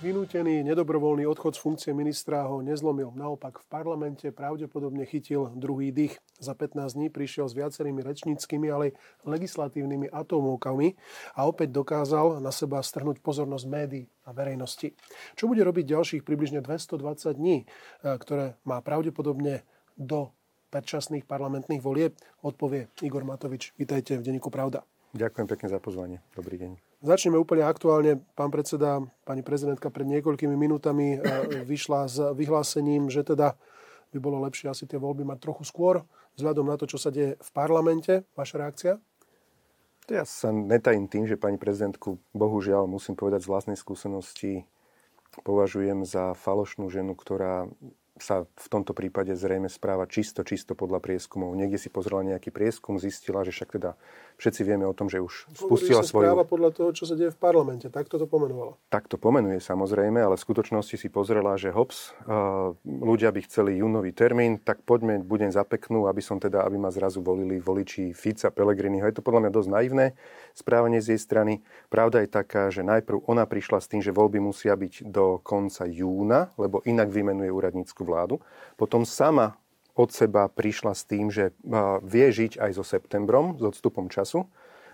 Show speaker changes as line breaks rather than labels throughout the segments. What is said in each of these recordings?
Vynútený nedobrovoľný odchod z funkcie ministra ho nezlomil. Naopak v parlamente pravdepodobne chytil druhý dých. Za 15 dní prišiel s viacerými rečníckými, ale legislatívnymi atómovkami a opäť dokázal na seba strhnúť pozornosť médií a verejnosti. Čo bude robiť ďalších približne 220 dní, e, ktoré má pravdepodobne do predčasných parlamentných volieb, odpovie Igor Matovič. Vítajte v Denníku Pravda.
Ďakujem pekne za pozvanie. Dobrý deň.
Začneme úplne aktuálne. Pán predseda, pani prezidentka pred niekoľkými minútami e, vyšla s vyhlásením, že teda by bolo lepšie asi tie voľby mať trochu skôr, vzhľadom na to, čo sa deje v parlamente. Vaša reakcia?
Ja sa netajím tým, že pani prezidentku, bohužiaľ, musím povedať z vlastnej skúsenosti, považujem za falošnú ženu, ktorá sa v tomto prípade zrejme správa čisto, čisto podľa prieskumov. Niekde si pozrela nejaký prieskum, zistila, že však teda všetci vieme o tom, že už spustila svoju...
správa podľa toho, čo sa deje v parlamente. Tak to pomenovala.
Tak to pomenuje samozrejme, ale v skutočnosti si pozrela, že hops, ľudia by chceli júnový termín, tak poďme, budem za peknú, aby som teda, aby ma zrazu volili voliči Fica, Pelegriniho. Je to podľa mňa dosť naivné správanie z jej strany. Pravda je taká, že najprv ona prišla s tým, že voľby musia byť do konca júna, lebo inak vymenuje úradnícku vládu. Potom sama od seba prišla s tým, že vie žiť aj so septembrom, s odstupom času.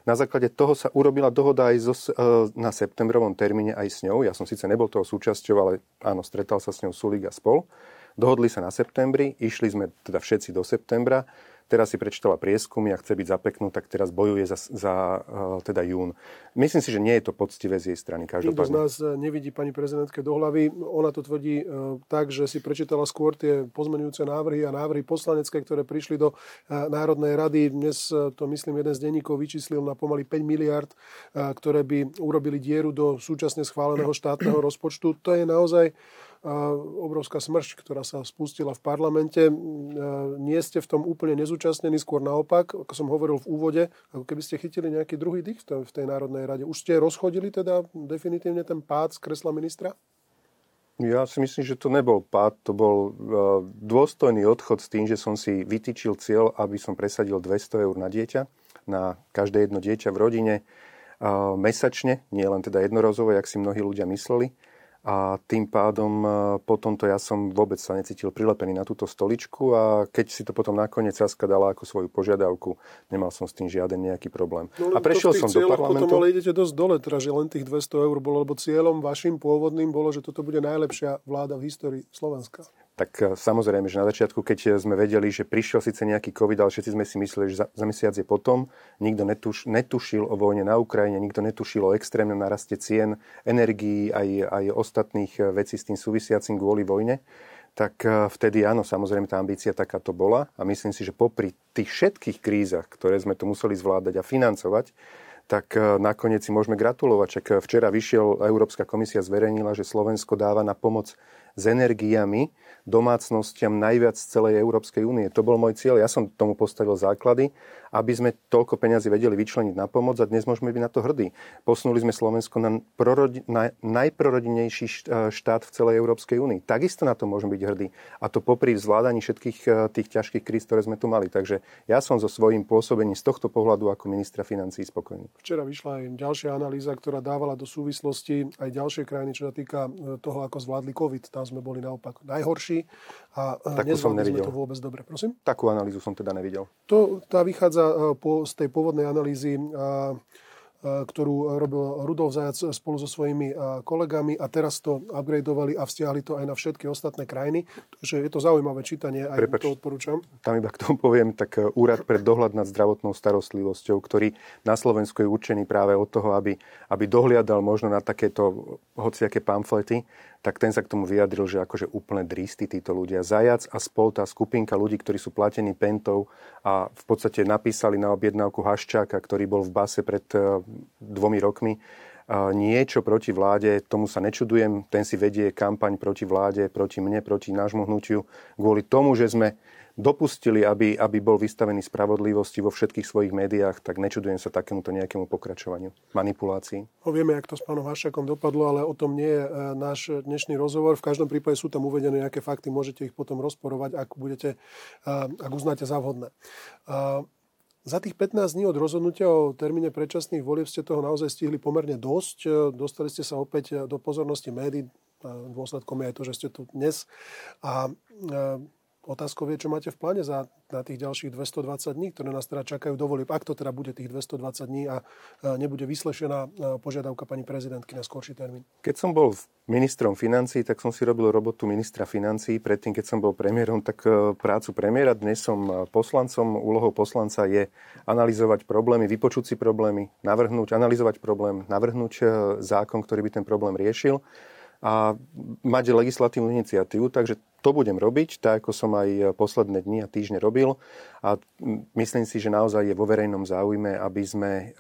Na základe toho sa urobila dohoda aj zo, e, na septembrovom termíne aj s ňou. Ja som síce nebol toho súčasťou, ale áno, stretal sa s ňou Sulík a spol. Dohodli sa na septembri, išli sme teda všetci do septembra teraz si prečítala prieskumy a chce byť zapeknú, tak teraz bojuje za, za uh, teda jún. Myslím si, že nie je to poctivé z jej strany.
Nikto z nás eh, nevidí pani prezidentke do hlavy. Ona to tvrdí uh, tak, že si prečítala skôr tie pozmenujúce návrhy a návrhy poslanecké, ktoré prišli do Národnej rady. Dnes to, myslím, jeden z denníkov vyčíslil na pomaly 5 miliard, ktoré by urobili dieru do súčasne schváleného štátneho rozpočtu. To je naozaj obrovská smršť, ktorá sa spustila v parlamente. Nie ste v tom úplne nezúčastnení, skôr naopak, ako som hovoril v úvode, ako keby ste chytili nejaký druhý dých v tej Národnej rade. Už ste rozchodili teda definitívne ten pád z kresla ministra?
Ja si myslím, že to nebol pád, to bol dôstojný odchod s tým, že som si vytýčil cieľ, aby som presadil 200 eur na dieťa, na každé jedno dieťa v rodine mesačne, nie len teda jednorozovo, jak si mnohí ľudia mysleli a tým pádom e, potom to ja som vôbec sa necítil prilepený na túto stoličku a keď si to potom nakoniec Saska dala ako svoju požiadavku, nemal som s tým žiaden nejaký problém.
No, a prešiel som do parlamentu. Potom ale idete dosť dole, teda, že len tých 200 eur bolo, lebo cieľom vašim pôvodným bolo, že toto bude najlepšia vláda v histórii Slovenska
tak e, samozrejme, že na začiatku, keď sme vedeli, že prišiel síce nejaký COVID, ale všetci sme si mysleli, že za, za mesiac je potom, nikto netuš, netušil o vojne na Ukrajine, nikto netušil o extrémnom naraste cien energií aj, aj ostatných e, vecí s tým súvisiacim kvôli vojne, tak e, vtedy áno, samozrejme tá ambícia takáto bola a myslím si, že popri tých všetkých krízach, ktoré sme tu museli zvládať a financovať, tak nakoniec si môžeme gratulovať. Čak včera vyšiel, Európska komisia zverejnila, že Slovensko dáva na pomoc s energiami domácnostiam najviac z celej Európskej únie. To bol môj cieľ. Ja som tomu postavil základy, aby sme toľko peňazí vedeli vyčleniť na pomoc a dnes môžeme byť na to hrdí. Posunuli sme Slovensko na, prorodi- na najprorodinejší e, štát v celej Európskej únii. Takisto na to môžeme byť hrdí. A to popri zvládaní všetkých e, tých ťažkých kríz, ktoré sme tu mali. Takže ja som so svojím pôsobením z tohto pohľadu ako ministra financí spokojný.
Včera vyšla aj ďalšia analýza, ktorá dávala do súvislosti aj ďalšie krajiny, čo sa týka e, toho, ako zvládli COVID. Tam sme boli naopak najhorší a Takú som nevidel. sme to vôbec dobre. Prosím?
Takú analýzu som teda nevidel.
To, tá vychádza e, po, z tej pôvodnej analýzy a ktorú robil Rudolf Zajac spolu so svojimi kolegami a teraz to upgradeovali a vzťahli to aj na všetky ostatné krajiny. Takže je to zaujímavé čítanie, aj Prepač, to odporúčam.
Tam iba k tomu poviem, tak e, Úrad pre dohľad nad zdravotnou starostlivosťou, ktorý na Slovensku je určený práve od toho, aby, aby dohliadal možno na takéto hociaké pamflety, tak ten sa k tomu vyjadril, že akože úplne dristy títo ľudia. Zajac a spol, tá skupinka ľudí, ktorí sú platení pentou a v podstate napísali na objednávku Haščáka, ktorý bol v base pred e, dvomi rokmi, niečo proti vláde, tomu sa nečudujem, ten si vedie kampaň proti vláde, proti mne, proti nášmu hnutiu, kvôli tomu, že sme dopustili, aby, aby bol vystavený spravodlivosti vo všetkých svojich médiách, tak nečudujem sa takémuto nejakému pokračovaniu manipulácií.
No, vieme, jak to s pánom Haščakom dopadlo, ale o tom nie je e, náš dnešný rozhovor. V každom prípade sú tam uvedené nejaké fakty, môžete ich potom rozporovať, ak, budete, e, ak uznáte za vhodné. E, Za tých 15 dní od rozhodnutia o termíne predčasných volieb ste toho naozaj stihli pomerne dosť. Dostali ste sa opäť do pozornosti médií. Dôsledkom je aj to, že ste tu dnes. A Otázkou je, čo máte v pláne za, na tých ďalších 220 dní, ktoré nás teda čakajú do volieb. Ak to teda bude tých 220 dní a nebude vyslešená požiadavka pani prezidentky na skorší termín.
Keď som bol ministrom financí, tak som si robil robotu ministra financí. Predtým, keď som bol premiérom, tak e, prácu premiéra. Dnes som e, poslancom. Úlohou poslanca je analyzovať problémy, vypočuť si problémy, navrhnúť, analyzovať problém, navrhnúť e, zákon, ktorý by ten problém riešil a mať legislatívnu iniciatívu. Takže to budem robiť, tak ako som aj posledné dni a týždne robil. A myslím si, že naozaj je vo verejnom záujme, aby sme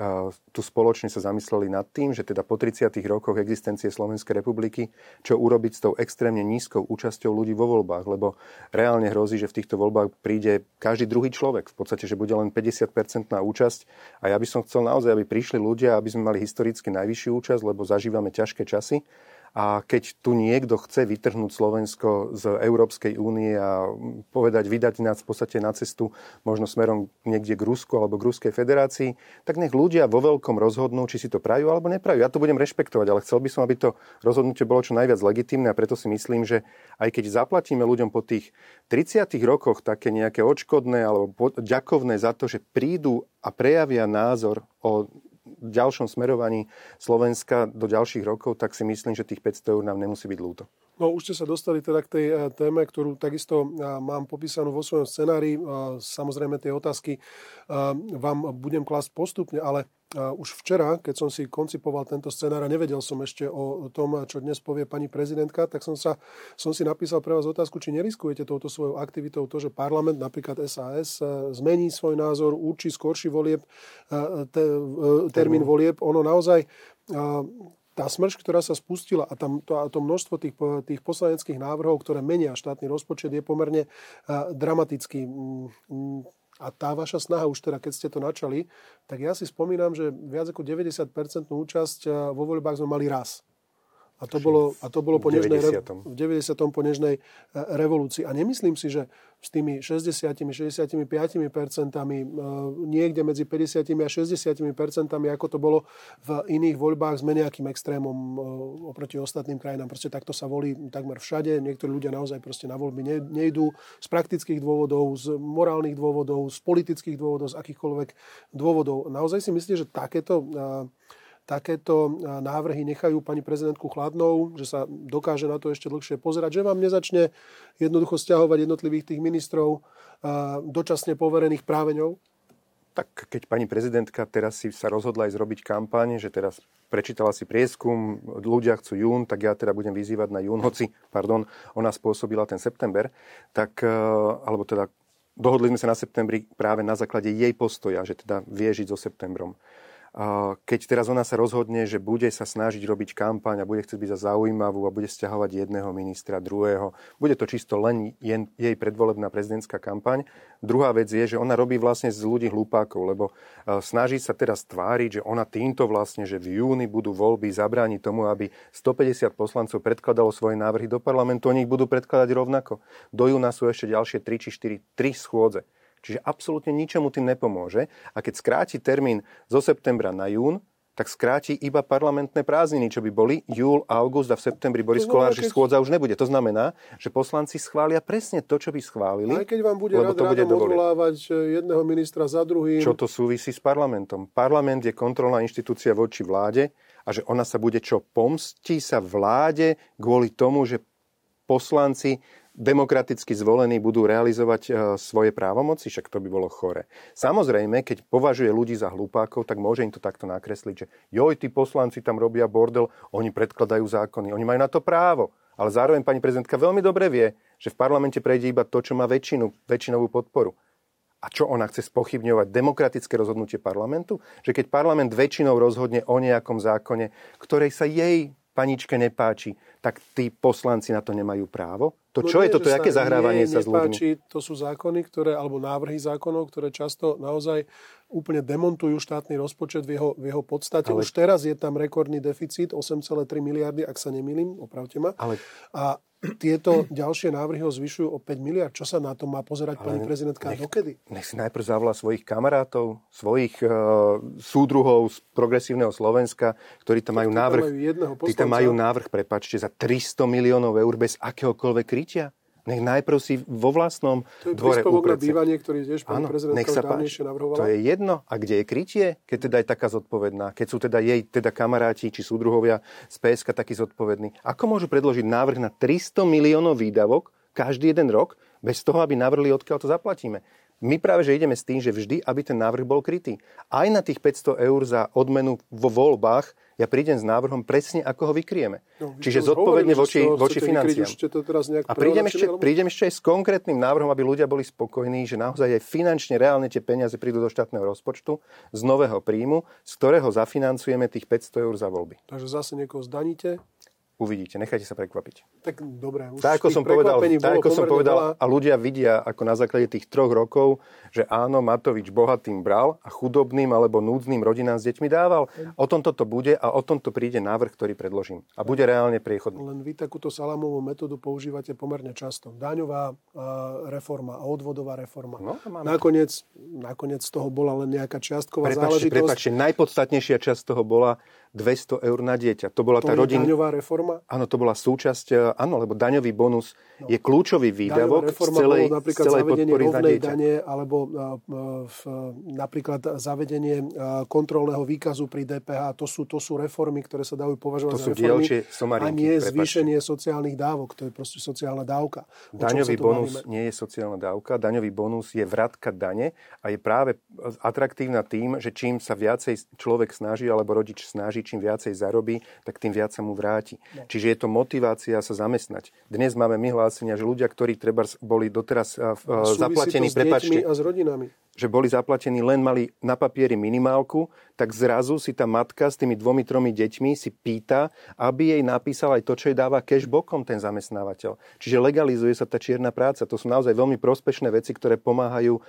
tu spoločne sa zamysleli nad tým, že teda po 30 rokoch existencie Slovenskej republiky, čo urobiť s tou extrémne nízkou účasťou ľudí vo voľbách, lebo reálne hrozí, že v týchto voľbách príde každý druhý človek. V podstate, že bude len 50-percentná účasť. A ja by som chcel naozaj, aby prišli ľudia, aby sme mali historicky najvyššiu účasť, lebo zažívame ťažké časy a keď tu niekto chce vytrhnúť Slovensko z Európskej únie a povedať, vydať nás v podstate na cestu možno smerom niekde k Rusku alebo k Ruskej federácii, tak nech ľudia vo veľkom rozhodnú, či si to prajú alebo neprajú. Ja to budem rešpektovať, ale chcel by som, aby to rozhodnutie bolo čo najviac legitimné a preto si myslím, že aj keď zaplatíme ľuďom po tých 30 rokoch také nejaké odškodné alebo ďakovné za to, že prídu a prejavia názor o ďalšom smerovaní Slovenska do ďalších rokov, tak si myslím, že tých 500 eur nám nemusí byť ľúto.
No už ste sa dostali teda k tej eh, téme, ktorú takisto eh, mám popísanú vo svojom scenári. Eh, samozrejme tie otázky vám budem klásť postupne, ale už včera, keď som si koncipoval tento scenár a nevedel som ešte o tom, čo dnes povie pani prezidentka, tak som, sa, som si napísal pre vás otázku, či neriskujete touto svojou aktivitou to, že parlament, napríklad SAS, zmení svoj názor, určí skorší volieb, te, termín volieb. Ono naozaj tá smrš, ktorá sa spustila a tam to, a to množstvo tých, tých poslaneckých návrhov, ktoré menia štátny rozpočet, je pomerne dramatický. Mm, mm, a tá vaša snaha už teda, keď ste to načali, tak ja si spomínam, že viac ako 90% účasť vo voľbách sme mali raz. A to bolo, a to bolo po nežnej, v 90. po nežnej e, revolúcii. A nemyslím si, že s tými 60-65 percentami, e, niekde medzi 50 a 60 percentami, ako to bolo v iných voľbách, sme nejakým extrémom e, oproti ostatným krajinám. Proste takto sa volí takmer všade. Niektorí ľudia naozaj proste na voľby nejdú z praktických dôvodov, z morálnych dôvodov, z politických dôvodov, z akýchkoľvek dôvodov. Naozaj si myslíte, že takéto takéto návrhy nechajú pani prezidentku chladnou, že sa dokáže na to ešte dlhšie pozerať, že vám nezačne jednoducho stiahovať jednotlivých tých ministrov dočasne poverených práveňov?
Tak keď pani prezidentka teraz si sa rozhodla aj zrobiť kampaň, že teraz prečítala si prieskum, ľudia chcú jún, tak ja teda budem vyzývať na jún, hoci, pardon, ona spôsobila ten september, tak, e, alebo teda dohodli sme sa na septembri práve na základe jej postoja, že teda vie žiť so septembrom keď teraz ona sa rozhodne, že bude sa snažiť robiť kampaň a bude chcieť byť za zaujímavú a bude stiahovať jedného ministra, druhého, bude to čisto len jej predvolebná prezidentská kampaň. Druhá vec je, že ona robí vlastne z ľudí hlupákov, lebo e, snaží sa teraz tváriť, že ona týmto vlastne, že v júni budú voľby zabrániť tomu, aby 150 poslancov predkladalo svoje návrhy do parlamentu, oni ich budú predkladať rovnako. Do júna sú ešte ďalšie 3 či 4, 3 schôdze. Čiže absolútne ničomu tým nepomôže. A keď skráti termín zo septembra na jún, tak skráti iba parlamentné prázdniny, čo by boli júl, august a v septembri Boris Kolár, že schôdza už nebude. To znamená, že poslanci schvália presne to, čo by schválili.
Aj keď vám bude lebo to bude odvolávať eh, jedného ministra za druhým.
Čo to súvisí s parlamentom? Parlament je kontrolná inštitúcia voči vláde a že ona sa bude čo pomstí sa vláde kvôli tomu, že poslanci demokraticky zvolení budú realizovať e, svoje právomoci, však to by bolo chore. Samozrejme, keď považuje ľudí za hlupákov, tak môže im to takto nakresliť, že joj, tí poslanci tam robia bordel, oni predkladajú zákony, oni majú na to právo. Ale zároveň pani prezidentka veľmi dobre vie, že v parlamente prejde iba to, čo má väčšinu, väčšinovú podporu. A čo ona chce spochybňovať? Demokratické rozhodnutie parlamentu? Že keď parlament väčšinou rozhodne o nejakom zákone, ktorej sa jej paničke nepáči, tak tí poslanci na to nemajú právo? To no čo nie, je toto? Aké zahrávanie nie, sa s ľuďmi?
To sú zákony, ktoré, alebo návrhy zákonov, ktoré často naozaj úplne demontujú štátny rozpočet v jeho, v jeho podstate. Ale... Už teraz je tam rekordný deficit 8,3 miliardy, ak sa nemýlim, opravte ma. Ale... A tieto ďalšie návrhy ho zvyšujú o 5 miliard. Čo sa na to má pozerať Ale pani prezidentka nech, dokedy?
Nech si najprv zavolá svojich kamarátov, svojich uh, súdruhov z progresívneho Slovenska, ktorí tam majú návrh. Tí tam majú návrh, prepačte, za 300 miliónov eur bez akéhokoľvek krytia. Nech najprv si vo vlastnom
to je
dvore
uprece. na bývanie, ktorý tiež pani prezidentka sa páči.
navrhovala. To je jedno. A kde je krytie, keď teda je taká zodpovedná? Keď sú teda jej teda kamaráti či súdruhovia z PSK takí zodpovední. Ako môžu predložiť návrh na 300 miliónov výdavok každý jeden rok, bez toho, aby navrli, odkiaľ to zaplatíme? My práve, že ideme s tým, že vždy, aby ten návrh bol krytý. Aj na tých 500 eur za odmenu vo voľbách ja prídem s návrhom presne, ako ho vykrieme. No, Čiže zodpovedne voči, voči financiám. A prídem ešte, alebo... prídem ešte aj s konkrétnym návrhom, aby ľudia boli spokojní, že naozaj aj finančne, reálne tie peniaze prídu do štátneho rozpočtu z nového príjmu, z ktorého zafinancujeme tých 500 eur za voľby.
Takže zase niekoho zdaníte,
Uvidíte, nechajte sa prekvapiť.
Tak dobre, už
tak, ako som povedal, tak, ako som povedal veľa... a ľudia vidia ako na základe tých troch rokov, že áno, Matovič bohatým bral a chudobným alebo núdznym rodinám s deťmi dával. O tom toto bude a o tomto príde návrh, ktorý predložím. A bude reálne priechodný.
Len vy takúto salamovú metódu používate pomerne často. Daňová reforma a odvodová reforma. No, nakoniec, nakoniec z toho bola len nejaká čiastková
prepačte, záležitosť. Prepačte, najpodstatnejšia časť toho bola 200 eur na dieťa. To bola
to
tá rodina.
daňová reforma?
Áno, to bola súčasť, e, áno, lebo daňový bonus no. je kľúčový výdavok z celej, bolo
napríklad
z celej
zavedenie rovnej dane, alebo uh, v, napríklad zavedenie kontrolného výkazu pri DPH. To sú, to sú reformy, ktoré sa dajú považovať
to
za reformy.
a
nie zvýšenie sociálnych dávok. To je proste sociálna dávka.
Daňový bonus bavíme? nie je sociálna dávka. Daňový bonus je vratka dane a je práve atraktívna tým, že čím sa viacej človek snaží alebo rodič snaží, čím viacej zarobí, tak tým viac sa mu vráti. No. Čiže je to motivácia sa zamestnať. Dnes máme my hlásenia, že ľudia, ktorí treba boli doteraz uh, zaplatení,
prepačte, a s rodinami
že boli zaplatení, len mali na papieri minimálku, tak zrazu si tá matka s tými dvomi, tromi deťmi si pýta, aby jej napísal aj to, čo jej dáva cash bokom ten zamestnávateľ. Čiže legalizuje sa tá čierna práca. To sú naozaj veľmi prospešné veci, ktoré pomáhajú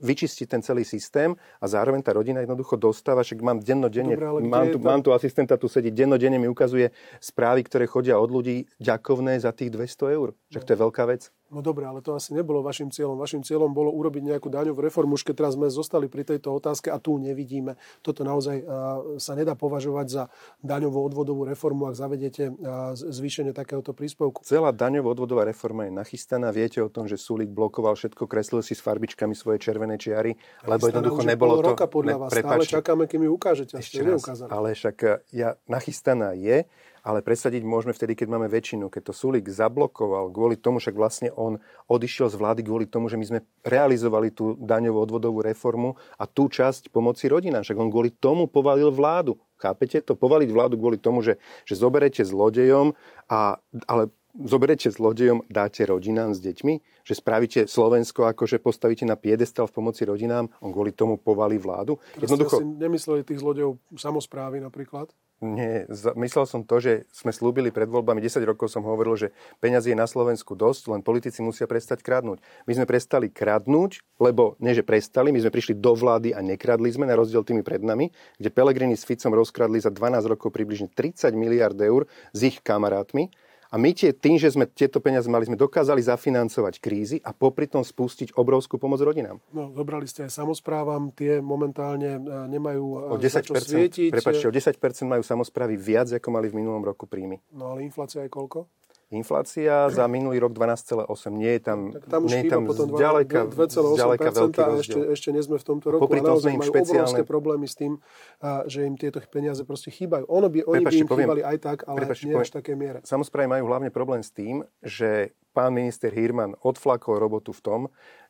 vyčistiť ten celý systém a zároveň tá rodina jednoducho dostáva, však mám dennodenne, Dobre, mám, tu, mám tu asistenta, tu sedí, dennodenne mi ukazuje správy, ktoré chodia od ľudí ďakovné za tých 200 eur. Však to je veľká vec.
No dobre, ale to asi nebolo vašim cieľom. Vašim cieľom bolo urobiť nejakú daňovú reformu, už keď teraz sme zostali pri tejto otázke a tu nevidíme. Toto naozaj sa nedá považovať za daňovú odvodovú reformu, ak zavedete zvýšenie takéhoto príspevku.
Celá daňová odvodová reforma je nachystaná. Viete o tom, že Sulik blokoval všetko, kreslil si s farbičkami svoje červené čiary, lebo jednoducho nebolo to...
roka podľa vás. Ne, Stále čakáme, kým ju ukážete. Ešte raz,
ale však ja, nachystaná je ale presadiť môžeme vtedy, keď máme väčšinu. Keď to Sulik zablokoval kvôli tomu, však vlastne on odišiel z vlády kvôli tomu, že my sme realizovali tú daňovú odvodovú reformu a tú časť pomoci rodinám. Však on kvôli tomu povalil vládu. Chápete to? Povaliť vládu kvôli tomu, že, že zoberete zlodejom, a, ale zoberete zlodejom, dáte rodinám s deťmi, že spravíte Slovensko ako, že postavíte na piedestal v pomoci rodinám, on kvôli tomu povalí vládu.
Jednoducho... si nemysleli tých zlodejov samozprávy napríklad?
Nie, myslel som to, že sme slúbili pred voľbami, 10 rokov som hovoril, že peňazí je na Slovensku dosť, len politici musia prestať kradnúť. My sme prestali kradnúť, lebo nie, že prestali, my sme prišli do vlády a nekradli sme, na rozdiel tými pred nami, kde Pelegrini s Ficom rozkradli za 12 rokov približne 30 miliard eur s ich kamarátmi a my tie, tým, že sme tieto peniaze mali, sme dokázali zafinancovať krízy a popri tom spustiť obrovskú pomoc rodinám.
No, zobrali ste aj samozprávam, tie momentálne e, nemajú e, o 10%, čo svietiť.
Prepačte, o 10% majú samozprávy viac, ako mali v minulom roku príjmy.
No ale inflácia je koľko?
Inflácia za minulý rok 12,8. Nie je tam,
tak tam
nie
je tam
potom zďaleka, 2,8% veľký
a ešte, ešte nie sme v tomto roku. Popri tom a naozaj majú špeciálne... obrovské problémy s tým, a, že im tieto peniaze proste chýbajú. Ono by, oni Prepačte, by im poviem, chýbali aj tak, ale Prepačte, nie poviem, až také miere.
Samozprávy majú hlavne problém s tým, že pán minister Hirman odflakol robotu v tom,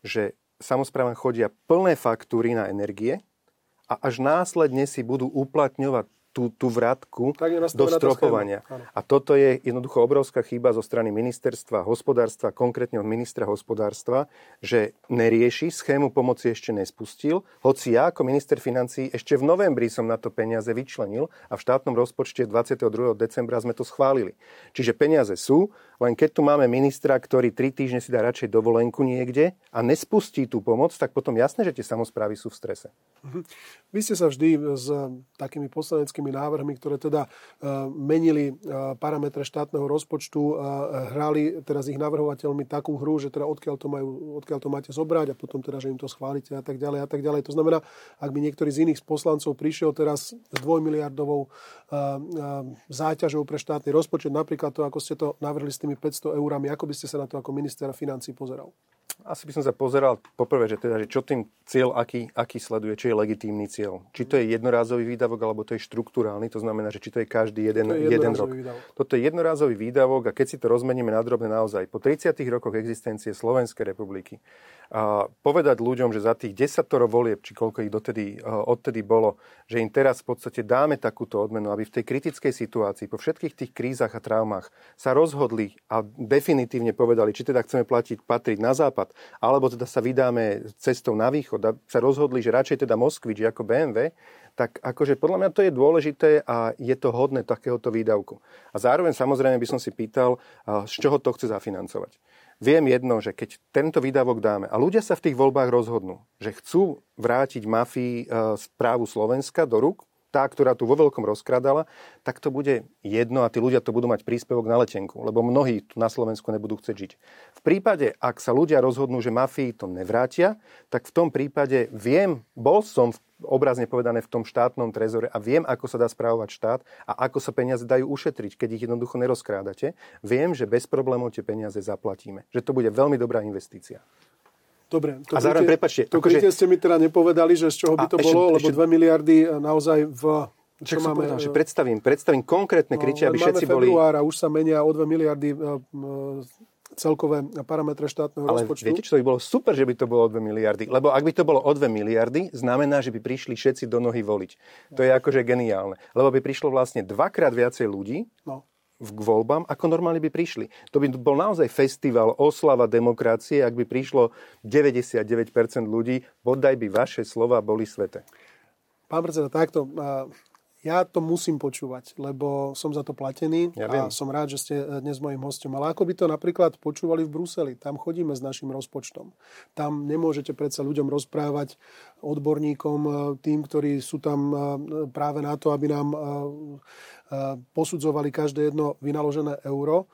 že samozprávam chodia plné faktúry na energie a až následne si budú uplatňovať tú, tú vratku do stropovania. A toto je jednoducho obrovská chyba zo strany ministerstva hospodárstva, konkrétne od ministra hospodárstva, že nerieši, schému pomoci ešte nespustil, hoci ja ako minister financí ešte v novembri som na to peniaze vyčlenil a v štátnom rozpočte 22. decembra sme to schválili. Čiže peniaze sú, len keď tu máme ministra, ktorý tri týždne si dá radšej dovolenku niekde a nespustí tú pomoc, tak potom jasné, že tie samozprávy sú v strese.
Mhm. Vy ste sa vždy s takými poslaneckými návrhmi, ktoré teda e, menili e, parametre štátneho rozpočtu, hrali s ich navrhovateľmi takú hru, že teda odkiaľ to, majú, odkiaľ to máte zobrať a potom teda, že im to schválite a tak ďalej a tak ďalej. To znamená, ak by niektorý z iných poslancov prišiel teraz s dvojmiliardovou záťažou pre štátny rozpočet, napríklad to, ako ste to navrhli s tým tými 500 eurami. Ako by ste sa na to ako minister financí pozeral?
Asi by som sa pozeral poprvé, že, teda, že čo tým cieľ, aký, aký sleduje, či je legitímny cieľ. Či to je jednorázový výdavok, alebo to je štruktúrálny, to znamená, že či to je každý jeden, je jeden rok. Výdavok. Toto je jednorázový výdavok a keď si to rozmeníme na drobné naozaj, po 30 rokoch existencie Slovenskej republiky, a povedať ľuďom, že za tých 10 volieb, či koľko ich dotedy, odtedy bolo, že im teraz v podstate dáme takúto odmenu, aby v tej kritickej situácii, po všetkých tých krízach a traumách sa rozhodli a definitívne povedali, či teda chceme platiť, patriť na západ, alebo teda sa vydáme cestou na východ a sa rozhodli, že radšej teda Moskvič ako BMW, tak akože podľa mňa to je dôležité a je to hodné takéhoto výdavku. A zároveň samozrejme by som si pýtal, z čoho to chce zafinancovať. Viem jedno, že keď tento výdavok dáme a ľudia sa v tých voľbách rozhodnú, že chcú vrátiť mafii e, správu Slovenska do rúk, tá, ktorá tu vo veľkom rozkradala, tak to bude jedno a tí ľudia to budú mať príspevok na letenku, lebo mnohí tu na Slovensku nebudú chcieť žiť. V prípade, ak sa ľudia rozhodnú, že mafii to nevrátia, tak v tom prípade viem, bol som v obrazne povedané v tom štátnom trezore a viem, ako sa dá správovať štát a ako sa peniaze dajú ušetriť, keď ich jednoducho nerozkrádate. Viem, že bez problémov tie peniaze zaplatíme. Že to bude veľmi dobrá investícia.
Dobre,
to a zároveň, prepačte.
To akože... ste mi teda nepovedali, že z čoho by to ešte, bolo, lebo ešte... 2 miliardy naozaj v
čo máme, povedal, že predstavím, predstavím konkrétne no, kryčia, aby všetci boli...
a už sa menia o 2 miliardy celkové parametre štátneho
Ale
rozpočtu.
viete, čo by bolo super, že by to bolo o 2 miliardy? Lebo ak by to bolo o 2 miliardy, znamená, že by prišli všetci do nohy voliť. To je akože geniálne. Lebo by prišlo vlastne dvakrát viacej ľudí, no v voľbám, ako normálne by prišli. To by bol naozaj festival, oslava demokracie, ak by prišlo 99% ľudí, bodaj by vaše slova boli svete.
Pán predseda, takto ja to musím počúvať, lebo som za to platený ja a som rád, že ste eh, dnes mojim hostom. Ale ako by to napríklad počúvali v Bruseli? Tam chodíme s našim rozpočtom. Tam nemôžete predsa ľuďom rozprávať, odborníkom, eh, tým, ktorí sú tam eh, práve na to, aby nám posudzovali každé jedno vynaložené euro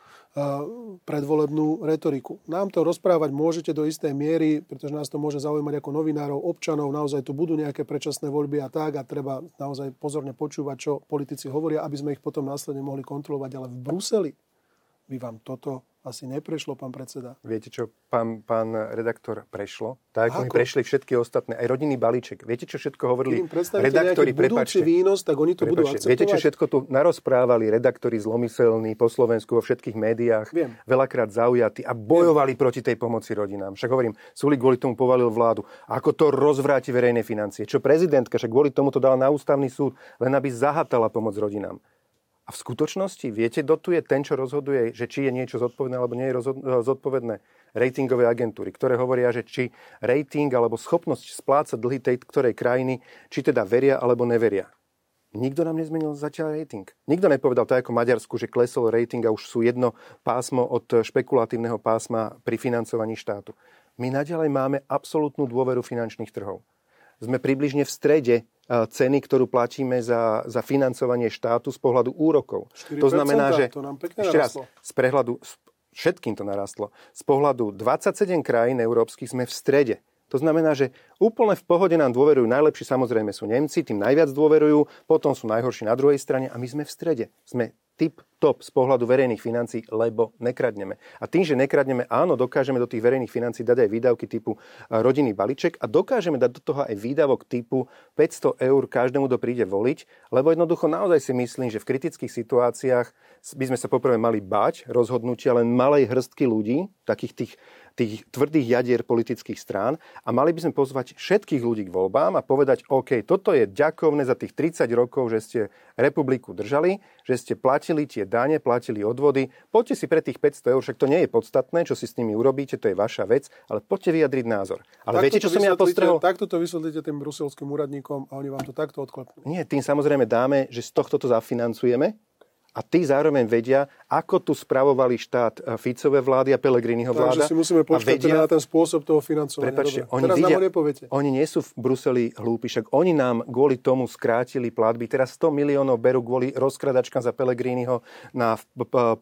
predvolebnú retoriku. Nám to rozprávať môžete do istej miery, pretože nás to môže zaujímať ako novinárov, občanov, naozaj tu budú nejaké predčasné voľby a tak a treba naozaj pozorne počúvať, čo politici hovoria, aby sme ich potom následne mohli kontrolovať. Ale v Bruseli by vám toto asi neprešlo, pán predseda.
Viete čo, pán, pán redaktor, prešlo? Tak ako, mi prešli všetky ostatné, aj rodinný balíček. Viete, čo všetko hovorili
redaktori? Prepačte, výnos, tak oni to prepačte, budú akceptovať.
Viete, čo všetko tu narozprávali redaktori zlomyselní po Slovensku vo všetkých médiách, Viem. veľakrát zaujatí a bojovali Viem. proti tej pomoci rodinám. Však hovorím, Sulik kvôli tomu povalil vládu. Ako to rozvráti verejné financie? Čo prezidentka, však kvôli tomu to dala na ústavný súd, len aby zahatala pomoc rodinám. A v skutočnosti, viete, dotuje ten, čo rozhoduje, že či je niečo zodpovedné alebo nie je rozhod- zodpovedné ratingové agentúry, ktoré hovoria, že či rating alebo schopnosť splácať dlhy tej ktorej krajiny, či teda veria alebo neveria. Nikto nám nezmenil zatiaľ rating. Nikto nepovedal tak ako Maďarsku, že klesol rating a už sú jedno pásmo od špekulatívneho pásma pri financovaní štátu. My naďalej máme absolútnu dôveru finančných trhov. Sme približne v strede ceny, ktorú platíme za, za financovanie štátu z pohľadu úrokov.
To znamená, že to nám
ešte raz, z prehľadu, všetkým to narastlo, z pohľadu 27 krajín európskych sme v strede. To znamená, že úplne v pohode nám dôverujú. Najlepší samozrejme sú Nemci, tým najviac dôverujú, potom sú najhorší na druhej strane a my sme v strede. Sme typ top z pohľadu verejných financí, lebo nekradneme. A tým, že nekradneme, áno, dokážeme do tých verejných financí dať aj výdavky typu rodinný balíček a dokážeme dať do toho aj výdavok typu 500 eur každému, kto príde voliť, lebo jednoducho naozaj si myslím, že v kritických situáciách by sme sa poprvé mali bať rozhodnutia len malej hrstky ľudí, takých tých tých tvrdých jadier politických strán a mali by sme pozvať všetkých ľudí k voľbám a povedať, OK, toto je ďakovné za tých 30 rokov, že ste republiku držali, že ste platili tie dane, platili odvody. Poďte si pre tých 500 eur, však to nie je podstatné, čo si s nimi urobíte, to je vaša vec, ale poďte vyjadriť názor. Ale takto viete, čo som ja postrehol?
Takto to vysvetlíte tým bruselským úradníkom a oni vám to takto odklepnú.
Nie, tým samozrejme dáme, že z tohto to zafinancujeme, a tí zároveň vedia, ako tu spravovali štát eh, Ficové vlády a Pelegriniho vláda.
Takže si musíme počkať vedia, teda na ten spôsob toho financovania.
Prepačte, oni, Teraz vidia, oni nie sú v Bruseli hlúpi, však oni nám kvôli tomu skrátili platby. Teraz 100 miliónov berú kvôli rozkradačkám za Pelegriniho na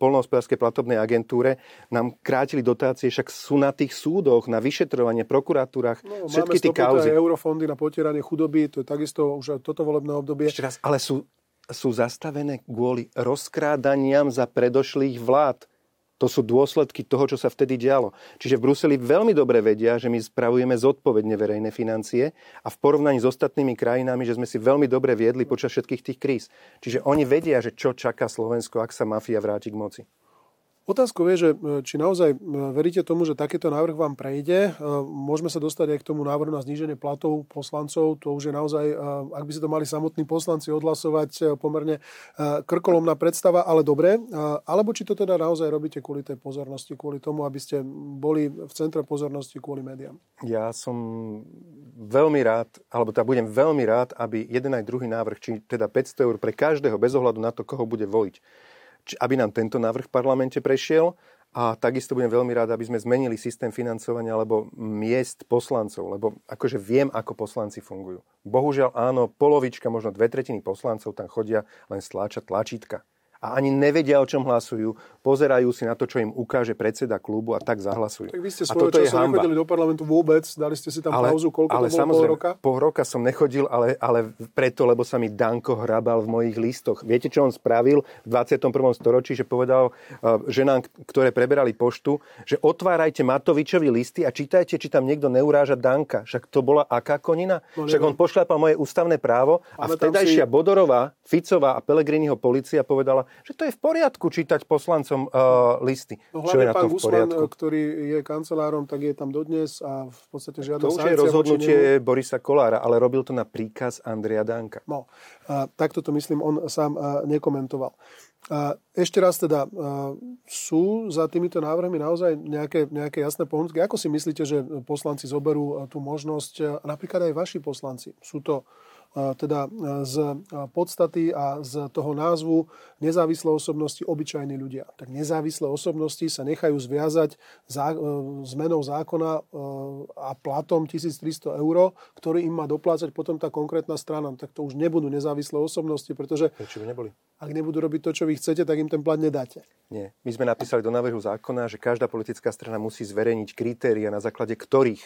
polnohospodárskej platobnej agentúre. Nám krátili dotácie, však sú na tých súdoch, na vyšetrovanie, prokuratúrach, no, všetky tie kauzy.
eurofondy na potieranie chudoby, to je takisto už toto volebné obdobie.
Ešte raz, ale sú sú zastavené kvôli rozkrádaniam za predošlých vlád. To sú dôsledky toho, čo sa vtedy dialo. Čiže v Bruseli veľmi dobre vedia, že my spravujeme zodpovedne verejné financie a v porovnaní s ostatnými krajinami, že sme si veľmi dobre viedli počas všetkých tých kríz. Čiže oni vedia, že čo čaká Slovensko, ak sa mafia vráti k moci.
Otázkou je, že e, či naozaj e, veríte tomu, že takéto návrh vám prejde. E, môžeme sa dostať aj k tomu návrhu na zníženie platov poslancov. To už je naozaj, ak by si to mali samotní poslanci odhlasovať, pomerne krkolomná predstava, ale dobre. Alebo či to teda naozaj robíte kvôli tej pozornosti, kvôli tomu, aby ste boli v centre pozornosti kvôli médiám.
Ja som veľmi rád, alebo teda budem veľmi rád, aby jeden aj druhý návrh, či teda 500 eur pre každého, bez ohľadu na to, koho bude voliť, aby nám tento návrh v parlamente prešiel a takisto budem veľmi rád, aby sme zmenili systém financovania alebo miest poslancov, lebo akože viem, ako poslanci fungujú. Bohužiaľ áno, polovička, možno dve tretiny poslancov tam chodia len stláčať tlačítka a ani nevedia, o čom hlasujú, pozerajú si na to, čo im ukáže predseda klubu a tak zahlasujú.
Tak vy ste svojho času nechodili do parlamentu vôbec, dali ste si tam ale, pauzu, koľko ale to bolo, pol roka?
Pol roka som nechodil, ale, ale preto, lebo sa mi Danko hrabal v mojich listoch. Viete, čo on spravil v 21. storočí, že povedal uh, ženám, ktoré preberali poštu, že otvárajte Matovičovi listy a čítajte, či tam niekto neuráža Danka. Však to bola aká konina? No, Však on pošľapal moje ústavné právo a vtedajšia si... Bodorová, Ficová a Pelegriniho policia povedala, že to je v poriadku čítať poslancom uh, listy.
No Čo je na pán tom v poriadku? ktorý je kancelárom, tak je tam dodnes a v podstate žiadna
To už je rozhodnutie Borisa Kolára, ale robil to na príkaz Andrea Danka.
No, a takto to myslím, on sám nekomentoval. A ešte raz teda, sú za týmito návrhmi naozaj nejaké, nejaké jasné pohnuky? Ako si myslíte, že poslanci zoberú tú možnosť, napríklad aj vaši poslanci? Sú to teda z podstaty a z toho názvu nezávislé osobnosti obyčajní ľudia. Tak nezávislé osobnosti sa nechajú zviazať zá, e, zmenou zákona e, a platom 1300 eur, ktorý im má doplácať potom tá konkrétna strana. Tak to už nebudú nezávislé osobnosti, pretože
Prečo by neboli?
ak nebudú robiť to, čo vy chcete, tak im ten plat nedáte.
Nie. My sme napísali do návrhu zákona, že každá politická strana musí zverejniť kritéria, na základe ktorých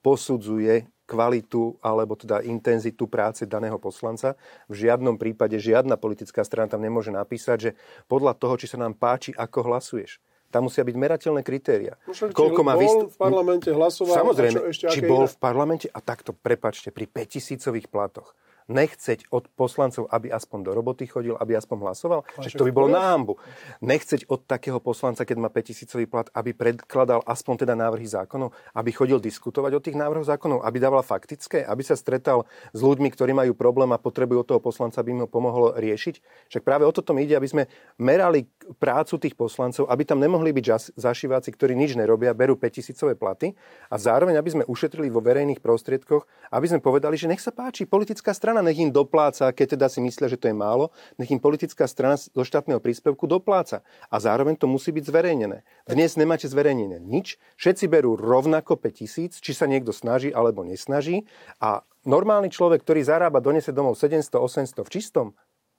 posudzuje kvalitu alebo teda intenzitu práce daného poslanca. V žiadnom prípade žiadna politická strana tam nemôže napísať, že podľa toho, či sa nám páči, ako hlasuješ. Tam musia byť merateľné kritéria.
No Koľko má bol v parlamente hlasoval?
Samozrejme, či bol iné? v parlamente a takto, prepačte, pri 5000 platoch nechceť od poslancov, aby aspoň do roboty chodil, aby aspoň hlasoval? Však to by bolo na hambu. Nechceť od takého poslanca, keď má 5000 plat, aby predkladal aspoň teda návrhy zákonov, aby chodil diskutovať o tých návrhoch zákonov, aby dával faktické, aby sa stretal s ľuďmi, ktorí majú problém a potrebujú od toho poslanca, aby im ho pomohlo riešiť. Však práve o toto mi ide, aby sme merali prácu tých poslancov, aby tam nemohli byť zašiváci, ktorí nič nerobia, berú 5000 platy a zároveň, aby sme ušetrili vo verejných prostriedkoch, aby sme povedali, že nech sa páči, politická strana strana nech im dopláca, keď teda si myslia, že to je málo, nech im politická strana zo štátneho príspevku dopláca. A zároveň to musí byť zverejnené. Dnes nemáte zverejnené nič, všetci berú rovnako 5000, či sa niekto snaží alebo nesnaží a normálny človek, ktorý zarába, donese domov 700-800 v čistom,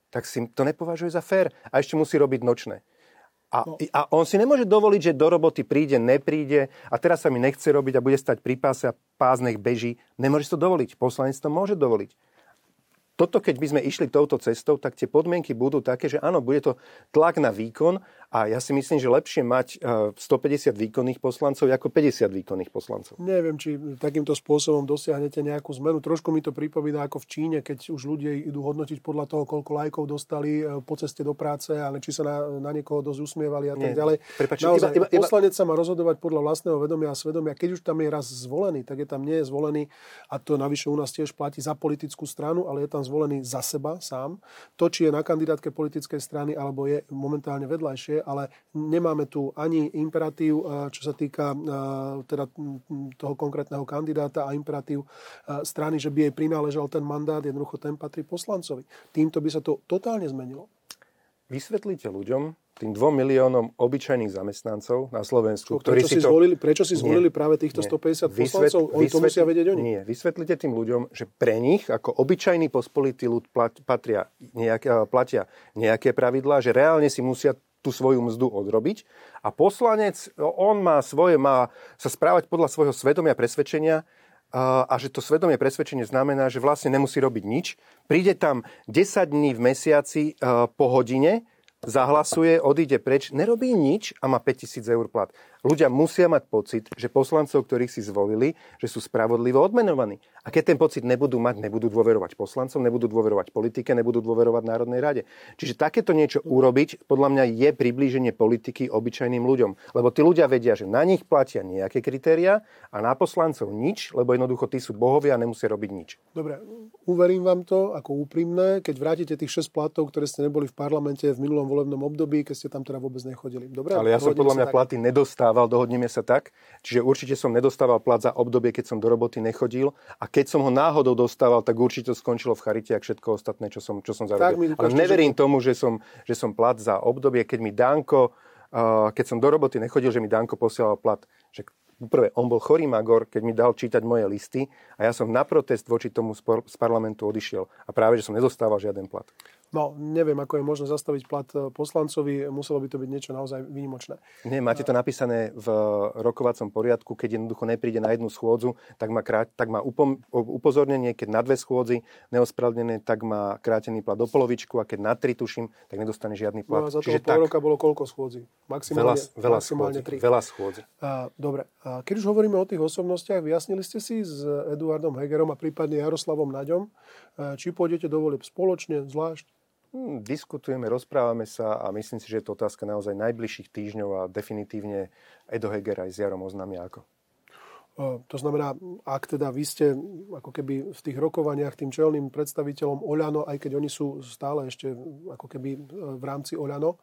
tak si to nepovažuje za fér a ešte musí robiť nočné. A, no. a on si nemôže dovoliť, že do roboty príde, nepríde a teraz sa mi nechce robiť a bude stať pri páse a pás nech beží. Nemôže to dovoliť. Poslanec to môže dovoliť toto, keď by sme išli touto cestou, tak tie podmienky budú také, že áno, bude to tlak na výkon a ja si myslím, že lepšie mať 150 výkonných poslancov ako 50 výkonných poslancov.
Neviem, či takýmto spôsobom dosiahnete nejakú zmenu. Trošku mi to pripomína ako v Číne, keď už ľudia idú hodnotiť podľa toho, koľko lajkov dostali e, po ceste do práce, ale či sa na, na niekoho dosť usmievali a tak ďalej. Prepač, Naozaj, iba, iba, poslanec sa má rozhodovať podľa vlastného vedomia a svedomia. Keď už tam je raz zvolený, tak je tam nie je zvolený a to navyše u nás tiež platí za politickú stranu, ale je tam zvolený za seba sám. To, či je na kandidátke politickej strany alebo je momentálne vedľajšie, ale nemáme tu ani imperatív, čo sa týka teda toho konkrétneho kandidáta a imperatív strany, že by jej prináležal ten mandát, jednoducho ten patrí poslancovi. Týmto by sa to totálne zmenilo.
Vysvetlíte ľuďom, tým dvom miliónom obyčajných zamestnancov na Slovensku,
Čo, ktorí prečo si, to... zvolili, prečo si zvolili nie, práve týchto nie. 150 Vysvet, poslancov? Oni vysvet, to musia vedieť oni.
Nie, vysvetlite tým ľuďom, že pre nich, ako obyčajný pospolitý ľud, patria nejaké, platia nejaké pravidlá, že reálne si musia tú svoju mzdu odrobiť. A poslanec, on má svoje, má sa správať podľa svojho svedomia presvedčenia a že to svedomie presvedčenie znamená, že vlastne nemusí robiť nič. Príde tam 10 dní v mesiaci po hodine, zahlasuje, odíde preč, nerobí nič a má 5000 eur plat. Ľudia musia mať pocit, že poslancov, ktorých si zvolili, že sú spravodlivo odmenovaní. A keď ten pocit nebudú mať, nebudú dôverovať poslancom, nebudú dôverovať politike, nebudú dôverovať Národnej rade. Čiže takéto niečo urobiť, podľa mňa je priblíženie politiky obyčajným ľuďom. Lebo tí ľudia vedia, že na nich platia nejaké kritéria a na poslancov nič, lebo jednoducho tí sú bohovia a nemusia robiť nič.
Dobre, uverím vám to ako úprimné, keď vrátite tých 6 platov, ktoré ste neboli v parlamente v minulom volebnom období, keď ste tam teda vôbec nechodili. Dobre,
Ale ja som podľa mňa platy nedostával nedostával, dohodneme sa tak. Čiže určite som nedostával plat za obdobie, keď som do roboty nechodil. A keď som ho náhodou dostával, tak určite to skončilo v charite, ak všetko ostatné, čo som, čo som zarobil. Ale neverím že... tomu, že som, že som plat za obdobie, keď mi Danko, uh, keď som do roboty nechodil, že mi Danko posielal plat. Že Prvé, on bol chorý magor, keď mi dal čítať moje listy a ja som na protest voči tomu z parlamentu odišiel. A práve, že som nedostával žiaden plat.
No, neviem, ako je možné zastaviť plat e, poslancovi, muselo by to byť niečo naozaj výnimočné.
Nie, máte to napísané v rokovacom poriadku, keď jednoducho nepríde na jednu schôdzu, tak má, krát, tak má upom, upozornenie, keď na dve schôdzy neospravedlené, tak má krátený plat do polovičku a keď na tri tuším, tak nedostane žiadny plat.
No a za toho pol tak, roka bolo koľko schôdzi?
Maximálne, veľa, veľa maximálne schôdzi, tri. Veľa schôdzi.
A, dobre, a keď už hovoríme o tých osobnostiach, vyjasnili ste si s Eduardom Hegerom a prípadne Jaroslavom Naďom, e, či pôjdete do volieb spoločne, zvlášť?
Hmm, diskutujeme, rozprávame sa a myslím si, že je to otázka naozaj najbližších týždňov a definitívne Edo Heger aj s Jarom oznámia ako.
To znamená, ak teda vy ste ako keby v tých rokovaniach tým čelným predstaviteľom Oľano, aj keď oni sú stále ešte ako keby e, v rámci Oľano,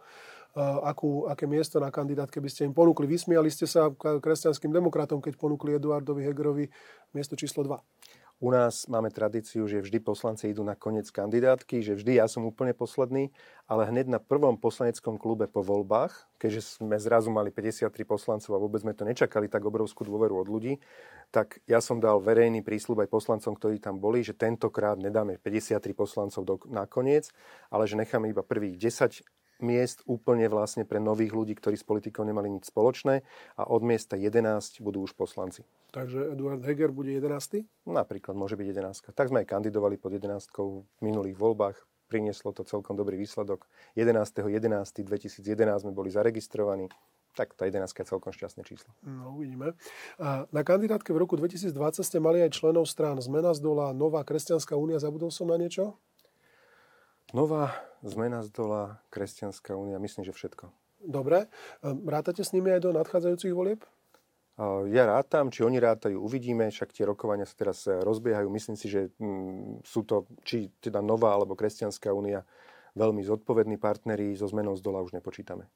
akú, aké miesto na kandidátke by ste im ponúkli. Vysmiali ste sa kresťanským demokratom, keď ponúkli Eduardovi Hegerovi miesto číslo 2.
U nás máme tradíciu, že vždy poslanci idú na koniec kandidátky, že vždy ja som úplne posledný, ale hneď na prvom poslaneckom klube po voľbách, keďže sme zrazu mali 53 poslancov a vôbec sme to nečakali tak obrovskú dôveru od ľudí, tak ja som dal verejný prísľub aj poslancom, ktorí tam boli, že tentokrát nedáme 53 poslancov do, na koniec, ale že necháme iba prvých 10 miest úplne vlastne pre nových ľudí, ktorí s politikou nemali nič spoločné a od miesta 11 budú už poslanci.
Takže Eduard Heger bude 11?
Napríklad môže byť 11. Tak sme aj kandidovali pod 11 v minulých voľbách. Prinieslo to celkom dobrý výsledok. 11.11.2011 sme boli zaregistrovaní. Tak tá 11 je celkom šťastné číslo.
No, uvidíme. Na kandidátke v roku 2020 ste mali aj členov strán Zmena z dola, Nová kresťanská únia. Zabudol som na niečo?
Nová zmena z dola, Kresťanská únia, myslím, že všetko.
Dobre. Ehm, rátate s nimi aj do nadchádzajúcich volieb?
Ja rátam, či oni rátajú, uvidíme, však tie rokovania sa teraz e, rozbiehajú. Myslím si, že mm, sú to, či teda Nová alebo Kresťanská únia, veľmi zodpovední partneri, so zmenou z dola už nepočítame.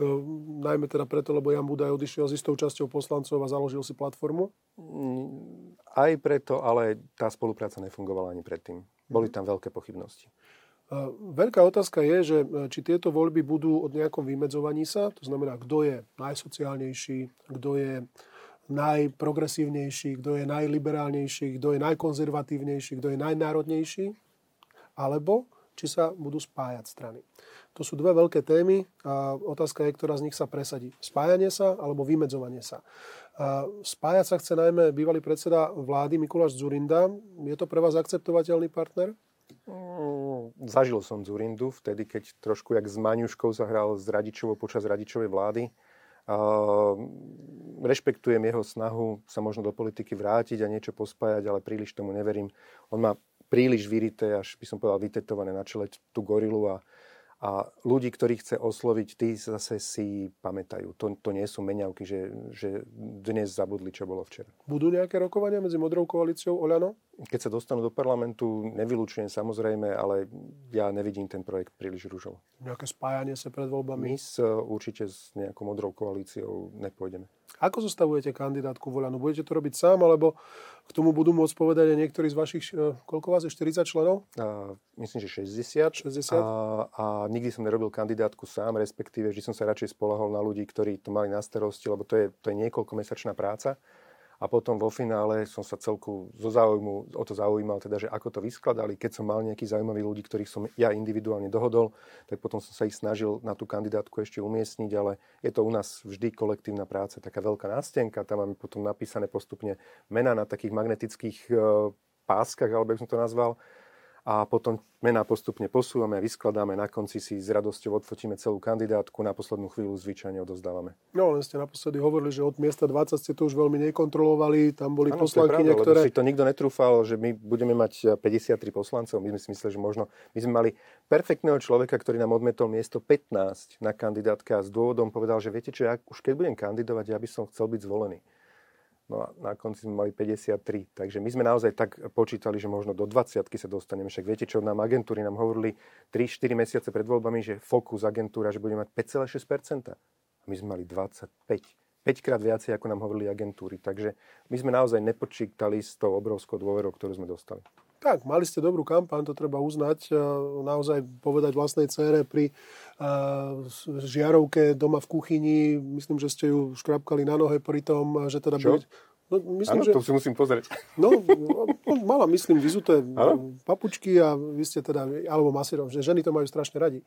Ehm, najmä teda preto, lebo Jan Budaj odišiel s istou časťou poslancov a založil si platformu?
Mm, aj preto, ale tá spolupráca nefungovala ani predtým. Boli tam veľké pochybnosti.
Veľká otázka je, že e, či tieto voľby budú o nejakom vymedzovaní sa, to znamená, kto je najsociálnejší, kto je najprogresívnejší, kto je najliberálnejší, kto je najkonzervatívnejší, kto je najnárodnejší, alebo či sa budú spájať strany. To sú dve veľké témy a otázka je, ktorá z nich sa presadí. Spájanie sa alebo vymedzovanie sa. A spájať sa chce najmä bývalý predseda vlády Mikuláš Zurinda. Je to pre vás akceptovateľný partner?
Mm, zažil som Zurindu vtedy, keď trošku jak s Maňuškou sa hral z Radičovou počas Radičovej vlády. Uh, rešpektujem jeho snahu sa možno do politiky vrátiť a niečo pospájať, ale príliš tomu neverím. On má príliš vyrité, až by som povedal vytetované na čele tú gorilu a a ľudí, ktorých chce osloviť, tí zase si pamätajú. To, to nie sú meňavky, že, že dnes zabudli, čo bolo včera.
Budú nejaké rokovania medzi Modrou koalíciou Oľano?
Keď sa dostanú do parlamentu, nevylučujem samozrejme, ale ja nevidím ten projekt príliš rúžovo.
Nejaké spájanie sa pred voľbami?
My s, určite s nejakou Modrou koalíciou nepôjdeme.
Ako zostavujete kandidátku Voľanu? Budete to robiť sám, alebo k tomu budú môcť povedať aj niektorí z vašich, e, koľko vás je, 40 členov?
A, myslím, že 60.
60?
A, a nikdy som nerobil kandidátku sám, respektíve vždy som sa radšej spolahol na ľudí, ktorí to mali na starosti, lebo to je, to je niekoľkomesačná práca a potom vo finále som sa celku zo záujmu, o to zaujímal, teda, že ako to vyskladali. Keď som mal nejakých zaujímavých ľudí, ktorých som ja individuálne dohodol, tak potom som sa ich snažil na tú kandidátku ešte umiestniť, ale je to u nás vždy kolektívna práca, taká veľká nástenka, tam máme potom napísané postupne mena na takých magnetických e, páskach, alebo by som to nazval a potom mená postupne posúvame vyskladáme. Na konci si s radosťou odfotíme celú kandidátku, na poslednú chvíľu zvyčajne odozdávame.
No, len ste naposledy hovorili, že od miesta 20 ste to už veľmi nekontrolovali, tam boli ano, poslanky niektoré...
si to nikto netrúfal, že my budeme mať 53 poslancov. My sme si mysleli, že možno... My sme mali perfektného človeka, ktorý nám odmetol miesto 15 na kandidátke a s dôvodom povedal, že viete čo, ja už keď budem kandidovať, ja by som chcel byť zvolený. No a na konci sme mali 53. Takže my sme naozaj tak počítali, že možno do 20 sa dostaneme. Však viete, čo nám agentúry nám hovorili 3-4 mesiace pred voľbami, že Focus agentúra, že bude mať 5,6%. A my sme mali 25. 5 krát viacej, ako nám hovorili agentúry. Takže my sme naozaj nepočítali s tou obrovskou dôverou, ktorú sme dostali.
Tak, mali ste dobrú kampaň, to treba uznať. Naozaj povedať vlastnej cére pri žiarovke doma v kuchyni. Myslím, že ste ju škrapkali na nohe pri tom, že teda
Čo?
bude... No,
myslím, ano, že... to si musím pozrieť.
No, no mala, myslím, vyzuté ano? papučky a vy ste teda, alebo masírom, že ženy to majú strašne radi.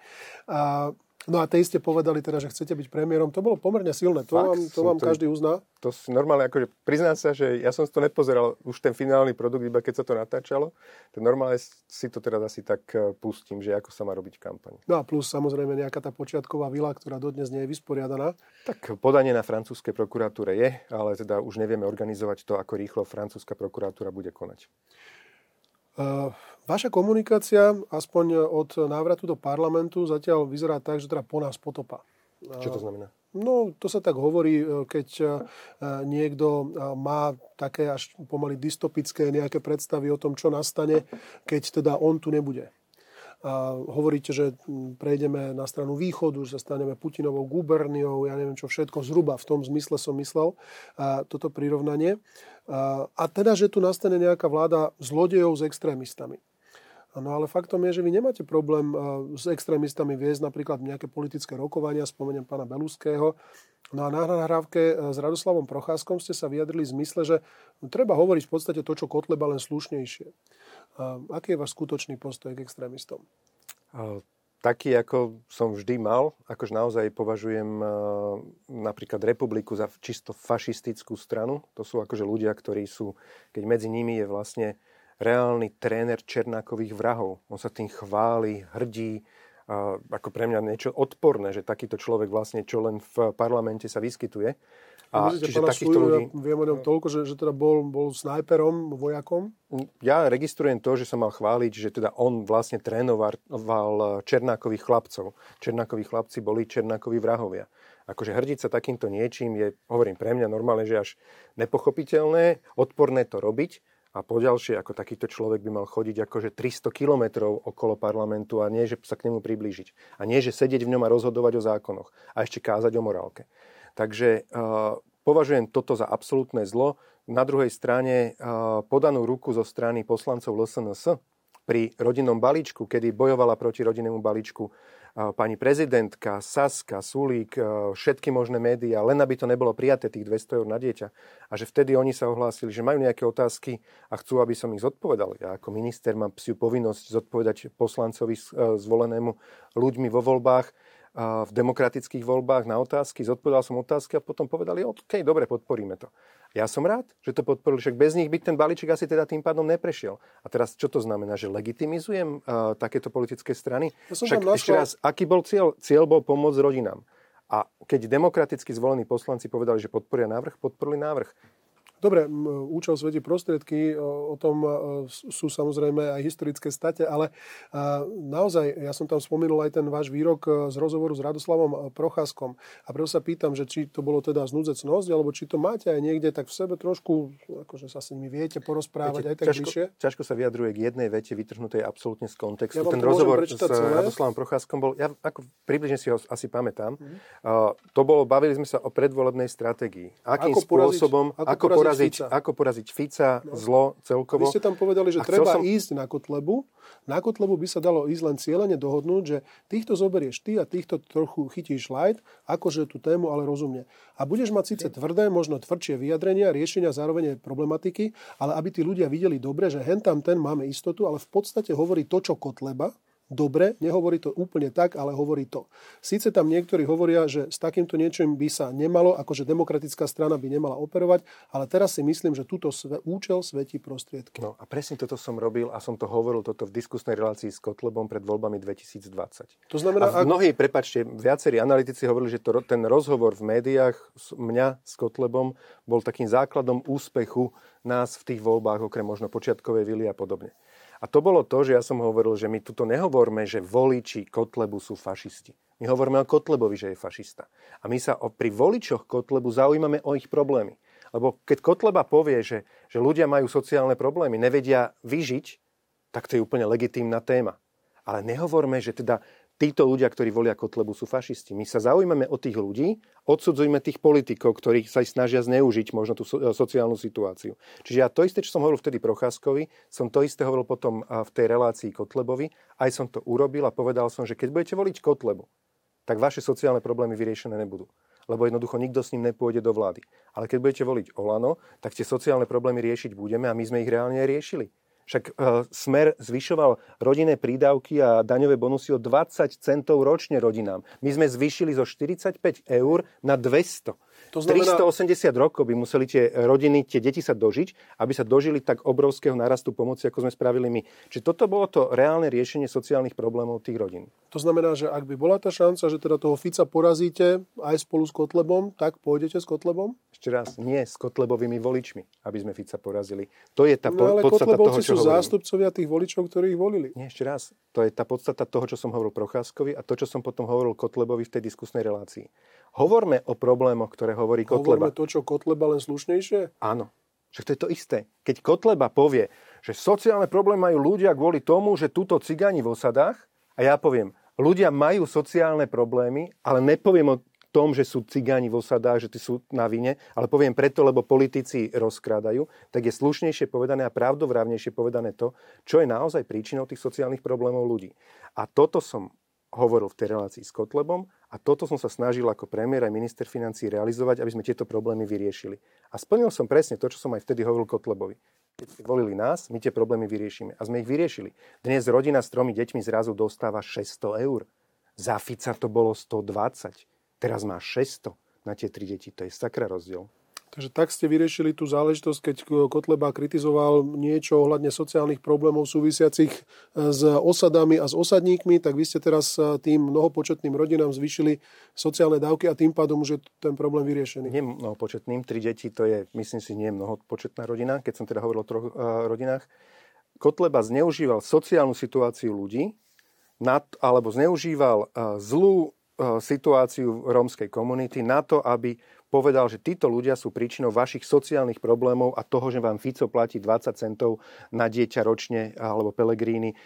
A No a tej ste povedali teda, že chcete byť premiérom. To bolo pomerne silné. To Fakt, vám, to vám to, každý uzná.
To si normálne, akože priznám sa, že ja som to nepozeral už ten finálny produkt, iba keď sa to natáčalo. To normálne si to teraz asi tak e, pustím, že ako sa má robiť kampaň.
No a plus samozrejme nejaká tá počiatková vila, ktorá dodnes nie je vysporiadaná.
Tak podanie na francúzskej prokuratúre je, ale teda už nevieme organizovať to, ako rýchlo francúzska prokuratúra bude konať.
Uh, vaša komunikácia, aspoň od návratu do parlamentu, zatiaľ vyzerá tak, že teda po nás potopa.
Čo to znamená?
No, to sa tak hovorí, keď niekto má také až pomaly dystopické nejaké predstavy o tom, čo nastane, keď teda on tu nebude hovoríte, že prejdeme na stranu východu, že sa staneme Putinovou guberniou, ja neviem čo všetko, zhruba v tom zmysle som myslel toto prirovnanie. A, a teda, že tu nastane nejaká vláda zlodejov s extrémistami. No ale faktom je, že vy nemáte problém s extrémistami viesť napríklad nejaké politické rokovania, spomeniem pána Beluského. No a na nahrávke s Radoslavom Procházkom ste sa vyjadrili v zmysle, že treba hovoriť v podstate to, čo Kotleba, len slušnejšie. Aký je váš skutočný postoj k extrémistom?
Taký, ako som vždy mal, akož naozaj považujem napríklad republiku za čisto fašistickú stranu. To sú akože ľudia, ktorí sú, keď medzi nimi je vlastne reálny tréner Černákových vrahov. On sa tým chváli, hrdí, ako pre mňa niečo odporné, že takýto človek vlastne, čo len v parlamente sa vyskytuje.
A Myslíte, čiže takýchto ľudí... Ja viem o ňom toľko, že, že teda bol, bol snajperom, vojakom?
Ja registrujem to, že sa mal chváliť, že teda on vlastne trénoval Černákových chlapcov. Černákoví chlapci boli Černákoví vrahovia. Akože hrdiť sa takýmto niečím je, hovorím pre mňa normálne, že až nepochopiteľné, odporné to robiť, a poďalšie, ako takýto človek by mal chodiť akože 300 kilometrov okolo parlamentu a nie, že sa k nemu priblížiť. A nie, že sedieť v ňom a rozhodovať o zákonoch. A ešte kázať o morálke. Takže uh, považujem toto za absolútne zlo. Na druhej strane uh, podanú ruku zo strany poslancov LSNS pri rodinnom balíčku, kedy bojovala proti rodinnému balíčku pani prezidentka, Saska, Sulík, uh, všetky možné médiá, len aby to nebolo prijaté tých 200 eur na dieťa. A že vtedy oni sa ohlásili, že majú nejaké otázky a chcú, aby som ich zodpovedal. Ja ako minister mám psiu povinnosť zodpovedať poslancovi zvolenému ľuďmi vo voľbách v demokratických voľbách na otázky, zodpovedal som otázky a potom povedali, OK, dobre, podporíme to. Ja som rád, že to podporili, však bez nich by ten balíček asi teda tým pádom neprešiel. A teraz čo to znamená, že legitimizujem uh, takéto politické strany? Ja však ešte raz, aký bol cieľ? Cieľ bol pomôcť rodinám. A keď demokraticky zvolení poslanci povedali, že podporia návrh, podporili návrh.
Dobre, účel svetí prostriedky, o tom sú samozrejme aj historické state, ale naozaj, ja som tam spomenul aj ten váš výrok e, z rozhovoru s Radoslavom e, Procházkom a preto sa pýtam, že či to bolo teda znúdzecnosť, alebo či to máte aj niekde tak v sebe trošku, akože sa s nimi viete porozprávať Viete, aj tak
ťažko,
bližšie.
Ťažko sa vyjadruje k jednej vete vytrhnutej absolútne z kontextu. Ja ten rozhovor s. Radoslavom Procházkom bol, ja ako približne si ho asi pamätám, mm-hmm. uh, to bolo, bavili sme sa o predvolebnej stratégii. Akým ako spôsobom, poraziť, ako, ako poraziť poraziť, Fica. ako poraziť Fica, no. zlo celkovo.
Vy ste tam povedali, že treba som... ísť na Kotlebu. Na Kotlebu by sa dalo ísť len cieľene dohodnúť, že týchto zoberieš ty a týchto trochu chytíš light, akože tú tému ale rozumne. A budeš mať síce tvrdé, možno tvrdšie vyjadrenia, riešenia zároveň problematiky, ale aby tí ľudia videli dobre, že hen tam ten máme istotu, ale v podstate hovorí to, čo Kotleba, dobre, nehovorí to úplne tak, ale hovorí to. Sice tam niektorí hovoria, že s takýmto niečím by sa nemalo, akože demokratická strana by nemala operovať, ale teraz si myslím, že túto sve, účel svetí prostriedky.
No a presne toto som robil a som to hovoril toto v diskusnej relácii s Kotlebom pred voľbami 2020.
To znamená,
a ak... mnohí, prepačte, viacerí analytici hovorili, že to, ten rozhovor v médiách mňa s Kotlebom bol takým základom úspechu nás v tých voľbách, okrem možno počiatkovej vily a podobne. A to bolo to, že ja som hovoril, že my tuto nehovorme, že voliči Kotlebu sú fašisti. My hovoríme o Kotlebovi, že je fašista. A my sa o, pri voličoch Kotlebu zaujímame o ich problémy. Lebo keď Kotleba povie, že, že ľudia majú sociálne problémy, nevedia vyžiť, tak to je úplne legitímna téma. Ale nehovorme, že teda títo ľudia, ktorí volia Kotlebu, sú fašisti. My sa zaujímame o tých ľudí, odsudzujme tých politikov, ktorí sa snažia zneužiť možno tú sociálnu situáciu. Čiže ja to isté, čo som hovoril vtedy Procházkovi, som to isté hovoril potom v tej relácii Kotlebovi, aj som to urobil a povedal som, že keď budete voliť Kotlebu, tak vaše sociálne problémy vyriešené nebudú lebo jednoducho nikto s ním nepôjde do vlády. Ale keď budete voliť Olano, tak tie sociálne problémy riešiť budeme a my sme ich reálne riešili. Však e, Smer zvyšoval rodinné prídavky a daňové bonusy o 20 centov ročne rodinám. My sme zvýšili zo 45 eur na 200. To znamená... 380 rokov by museli tie rodiny, tie deti sa dožiť, aby sa dožili tak obrovského narastu pomoci, ako sme spravili my. Čiže toto bolo to reálne riešenie sociálnych problémov tých rodín.
To znamená, že ak by bola tá šanca, že teda toho Fica porazíte aj spolu s Kotlebom, tak pôjdete s Kotlebom?
Ešte raz, nie s Kotlebovými voličmi, aby sme Fica porazili. To je tá no, ale podstata toho, čo
sú hovorím. zástupcovia tých voličov, ktorí ich volili.
Nie, ešte raz. To je tá podstata toho, čo som hovoril Procházkovi a to, čo som potom hovoril Kotlebovi v tej diskusnej relácii. Hovorme o problémoch, ktoré hovorí Kotleba.
Hovorme to, čo Kotleba, len slušnejšie?
Áno. Však to je to isté. Keď Kotleba povie, že sociálne problémy majú ľudia kvôli tomu, že túto cigáni v osadách, a ja poviem, ľudia majú sociálne problémy, ale nepoviem o tom, že sú cigáni v osadách, že tí sú na vine, ale poviem preto, lebo politici rozkrádajú, tak je slušnejšie povedané a pravdovravnejšie povedané to, čo je naozaj príčinou tých sociálnych problémov ľudí. A toto som hovoril v tej relácii s Kotlebom a toto som sa snažil ako premiér aj minister financí realizovať, aby sme tieto problémy vyriešili. A splnil som presne to, čo som aj vtedy hovoril Kotlebovi. Keď ste volili nás, my tie problémy vyriešime. A sme ich vyriešili. Dnes rodina s tromi deťmi zrazu dostáva 600 eur. Za Fica to bolo 120. Teraz má 600 na tie tri deti. To je sakra rozdiel.
Takže tak ste vyriešili tú záležitosť, keď Kotleba kritizoval niečo ohľadne sociálnych problémov súvisiacich e, s osadami a s osadníkmi, tak vy ste teraz e, tým mnohopočetným rodinám zvýšili sociálne dávky a tým pádom už je ten problém vyriešený.
Nie mnohopočetným, tri deti to je, myslím si, nie mnohopočetná rodina, keď som teda hovoril o troch uh, rodinách. Kotleba zneužíval sociálnu situáciu ľudí, nad, alebo zneužíval uh, zlú Eh, situáciu rómskej komunity na to, aby povedal, že títo ľudia sú príčinou vašich sociálnych problémov a toho, že vám Fico platí 20 centov na dieťa ročne alebo Pelegrini eh,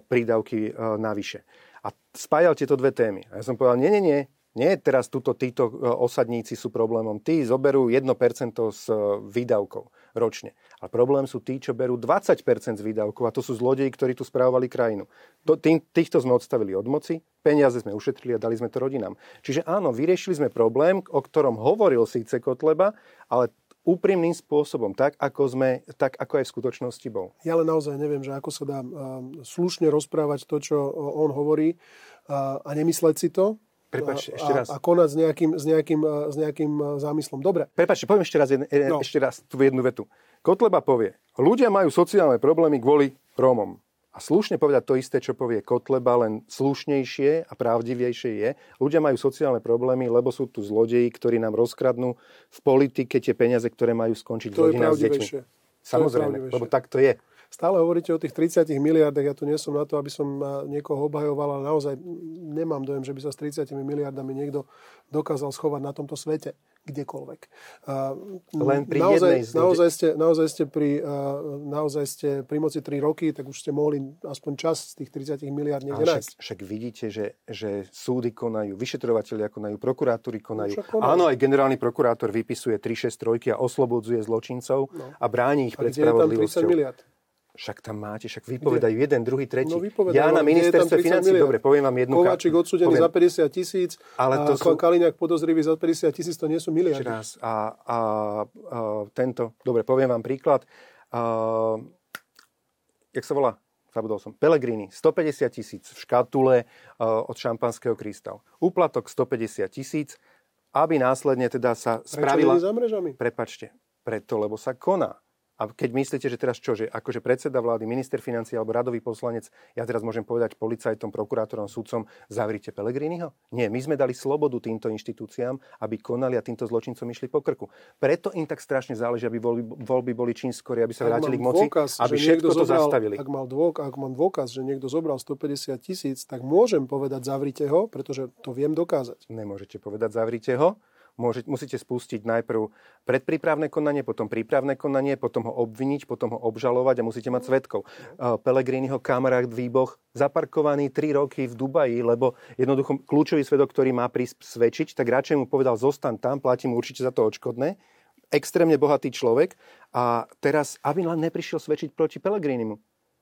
prídavky eh, navyše. A spájal tieto dve témy. A ja som povedal, nie, nie, nie, nie teraz tuto, títo osadníci sú problémom. Tí zoberú 1% z výdavkov ročne. A problém sú tí, čo berú 20% z výdavkov a to sú zlodeji, ktorí tu správovali krajinu. To, tým, týchto sme odstavili od moci, peniaze sme ušetrili a dali sme to rodinám. Čiže áno, vyriešili sme problém, o ktorom hovoril síce Kotleba, ale úprimným spôsobom, tak ako, sme, tak ako aj v skutočnosti bol.
Ja ale naozaj neviem, že ako sa dá slušne rozprávať to, čo on hovorí a nemysleť si to,
Prepačte, ešte raz.
a, a konať s nejakým, s, nejakým, s nejakým zámyslom. Dobre.
Prepačte, poviem ešte raz, jedne, no. ešte raz tú jednu vetu. Kotleba povie, ľudia majú sociálne problémy kvôli Rómom. A slušne povedať to isté, čo povie Kotleba, len slušnejšie a pravdivejšie je. Ľudia majú sociálne problémy, lebo sú tu zlodeji, ktorí nám rozkradnú v politike tie peniaze, ktoré majú skončiť
to v rodinách s deťmi.
Samozrejme, lebo tak to je.
Stále hovoríte o tých 30 miliardách, ja tu nie som na to, aby som niekoho obhajoval, ale naozaj nemám dojem, že by sa s 30 miliardami niekto dokázal schovať na tomto svete, kdekoľvek.
Len pri
naozaj,
jednej
naozaj, ste, naozaj, ste pri, naozaj ste pri moci 3 roky, tak už ste mohli aspoň čas z tých 30 miliard niekde však.
Však vidíte, že, že súdy konajú, vyšetrovateľia konajú, prokuratúry konajú. No, Áno, aj generálny prokurátor vypisuje 3-6 a oslobodzuje zločincov no. a bráni ich pred spravodlivosťou.
miliard?
Však tam máte, však vypovedajú Kde? jeden, druhý, tretí. No, ja na ministerstve financí, dobre, poviem vám jednu...
Kováčik odsudený poviem. za 50 tisíc ale to a sú... Kaliňák podozrivý za 50 tisíc, to nie sú miliardy.
Raz. A, a, a, tento, dobre, poviem vám príklad. A, jak sa volá? Zabudol som. Pelegrini, 150 tisíc v škatule uh, od šampanského krystal. Úplatok 150 tisíc, aby následne teda sa spravila...
Prečo za mrežami?
Prepačte, preto, lebo sa koná. A keď myslíte, že teraz čo, že akože predseda vlády, minister financí alebo radový poslanec, ja teraz môžem povedať policajtom, prokurátorom, sudcom, zavrite Pelegriniho? Nie, my sme dali slobodu týmto inštitúciám, aby konali a týmto zločincom išli po krku. Preto im tak strašne záleží, aby voľby, voľby boli čím skôr, aby sa ak vrátili k moci, dôkaz, aby všetko to zobral, zastavili.
Ak, mal dôk, ak mám dôkaz, že niekto zobral 150 tisíc, tak môžem povedať zavrite ho, pretože to viem dokázať.
Nemôžete povedať zavrite ho, môže, musíte spustiť najprv predprípravné konanie, potom prípravné konanie, potom ho obviniť, potom ho obžalovať a musíte mať svetkov. Pelegriniho kamarát výboch zaparkovaný 3 roky v Dubaji, lebo jednoducho kľúčový svedok, ktorý má prísť svedčiť, tak radšej mu povedal, zostan tam, platím určite za to odškodné. Extrémne bohatý človek a teraz, aby len neprišiel svedčiť proti Pelegrinimu.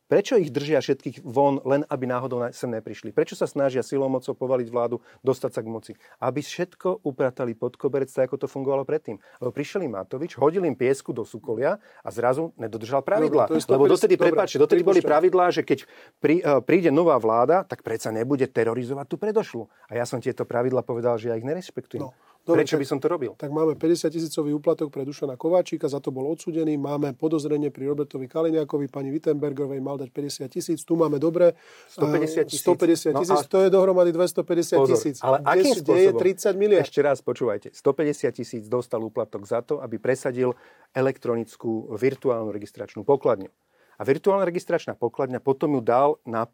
Prečo ich držia všetkých von, len aby náhodou sem neprišli? Prečo sa snažia silou mocou povaliť vládu, dostať sa k moci? Aby všetko upratali pod koberec, tak ako to fungovalo predtým. Lebo prišiel im Matovič, hodil im piesku do Sukolia a zrazu nedodržal pravidlá. No, Lebo dotedy, prepáčte, dotedy boli pravidlá, že keď prí, uh, príde nová vláda, tak predsa nebude terorizovať tú predošlu. A ja som tieto pravidla povedal, že ja ich nerespektujem. No. Dobre, Prečo by som to robil?
Tak máme 50 tisícový úplatok pre Dušana Kováčika, za to bol odsudený. Máme podozrenie pri Robertovi Kaliňákovi, pani Wittenbergovej mal dať 50 tisíc. Tu máme dobre
150 tisíc.
150 no tisíc, no, to je dohromady 250 tisíc.
Ale akým
spôsobom? je 30 miliard.
Ešte raz počúvajte. 150 tisíc dostal úplatok za to, aby presadil elektronickú virtuálnu registračnú pokladňu. A virtuálna registračná pokladňa potom ju dal na,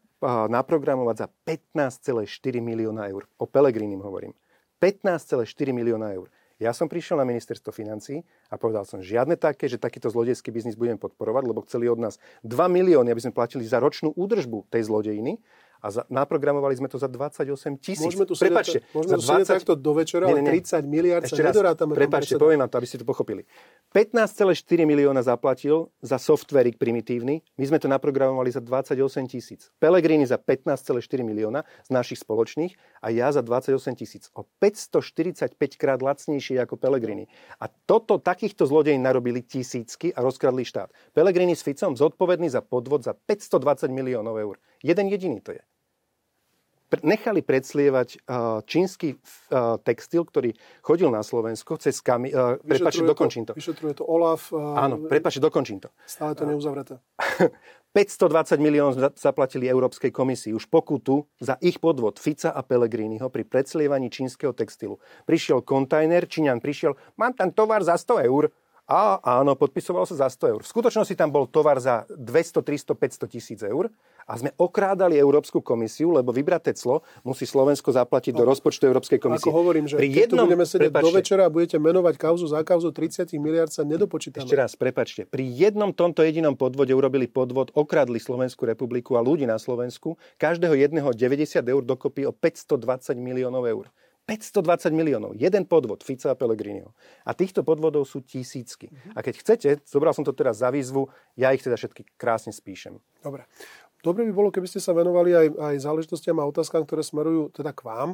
naprogramovať za 15,4 milióna eur. O Pelegrinim hovorím. 15,4 milióna eur. Ja som prišiel na ministerstvo financí a povedal som, žiadne také, že takýto zlodejský biznis budem podporovať, lebo chceli od nás 2 milióny, aby sme platili za ročnú údržbu tej zlodejiny a za, naprogramovali sme to za 28 tisíc.
Môžeme tu Prepačte, môžeme za 20... takto do večera, nie, nie, nie. 30 miliard Ešte sa nedorátame.
Prepačte, poviem vám to, aby ste to pochopili. 15,4 milióna zaplatil za softverik primitívny, my sme to naprogramovali za 28 tisíc. Pelegrini za 15,4 milióna z našich spoločných a ja za 28 tisíc. O 545 krát lacnejšie ako Pelegrini. A toto takýchto zlodejí narobili tisícky a rozkradli štát. Pelegrini s Ficom zodpovedný za podvod za 520 miliónov eur. Jeden jediný to je nechali predslievať čínsky textil, ktorý chodil na Slovensko cez kami... Prepačte, dokončím to.
Vyšetruje to OLAF.
Áno, prepačte, dokončím to.
Stále to neuzavreté.
520 miliónov zaplatili Európskej komisii už pokutu za ich podvod Fica a Pellegriniho pri predslievaní čínskeho textilu. Prišiel kontajner, Číňan prišiel, mám tam tovar za 100 eur. A áno, podpisoval sa za 100 eur. V skutočnosti tam bol tovar za 200, 300, 500 tisíc eur a sme okrádali Európsku komisiu, lebo vybraté clo musí Slovensko zaplatiť no. do rozpočtu Európskej komisie.
Ako hovorím, že Pri jednom, tu budeme sedieť prepačte, do večera a budete menovať kauzu za kauzu 30 miliard sa nedopočítame.
Ešte raz, prepačte. Pri jednom tomto jedinom podvode urobili podvod, okradli Slovenskú republiku a ľudí na Slovensku, každého jedného 90 eur dokopy o 520 miliónov eur. 520 miliónov. Jeden podvod Fica a Pellegriniho. A týchto podvodov sú tisícky. A keď chcete, zobral som to teraz za výzvu, ja ich teda všetky krásne spíšem.
Dobre. Dobre by bolo, keby ste sa venovali aj, aj záležitostiam a otázkam, ktoré smerujú teda k vám.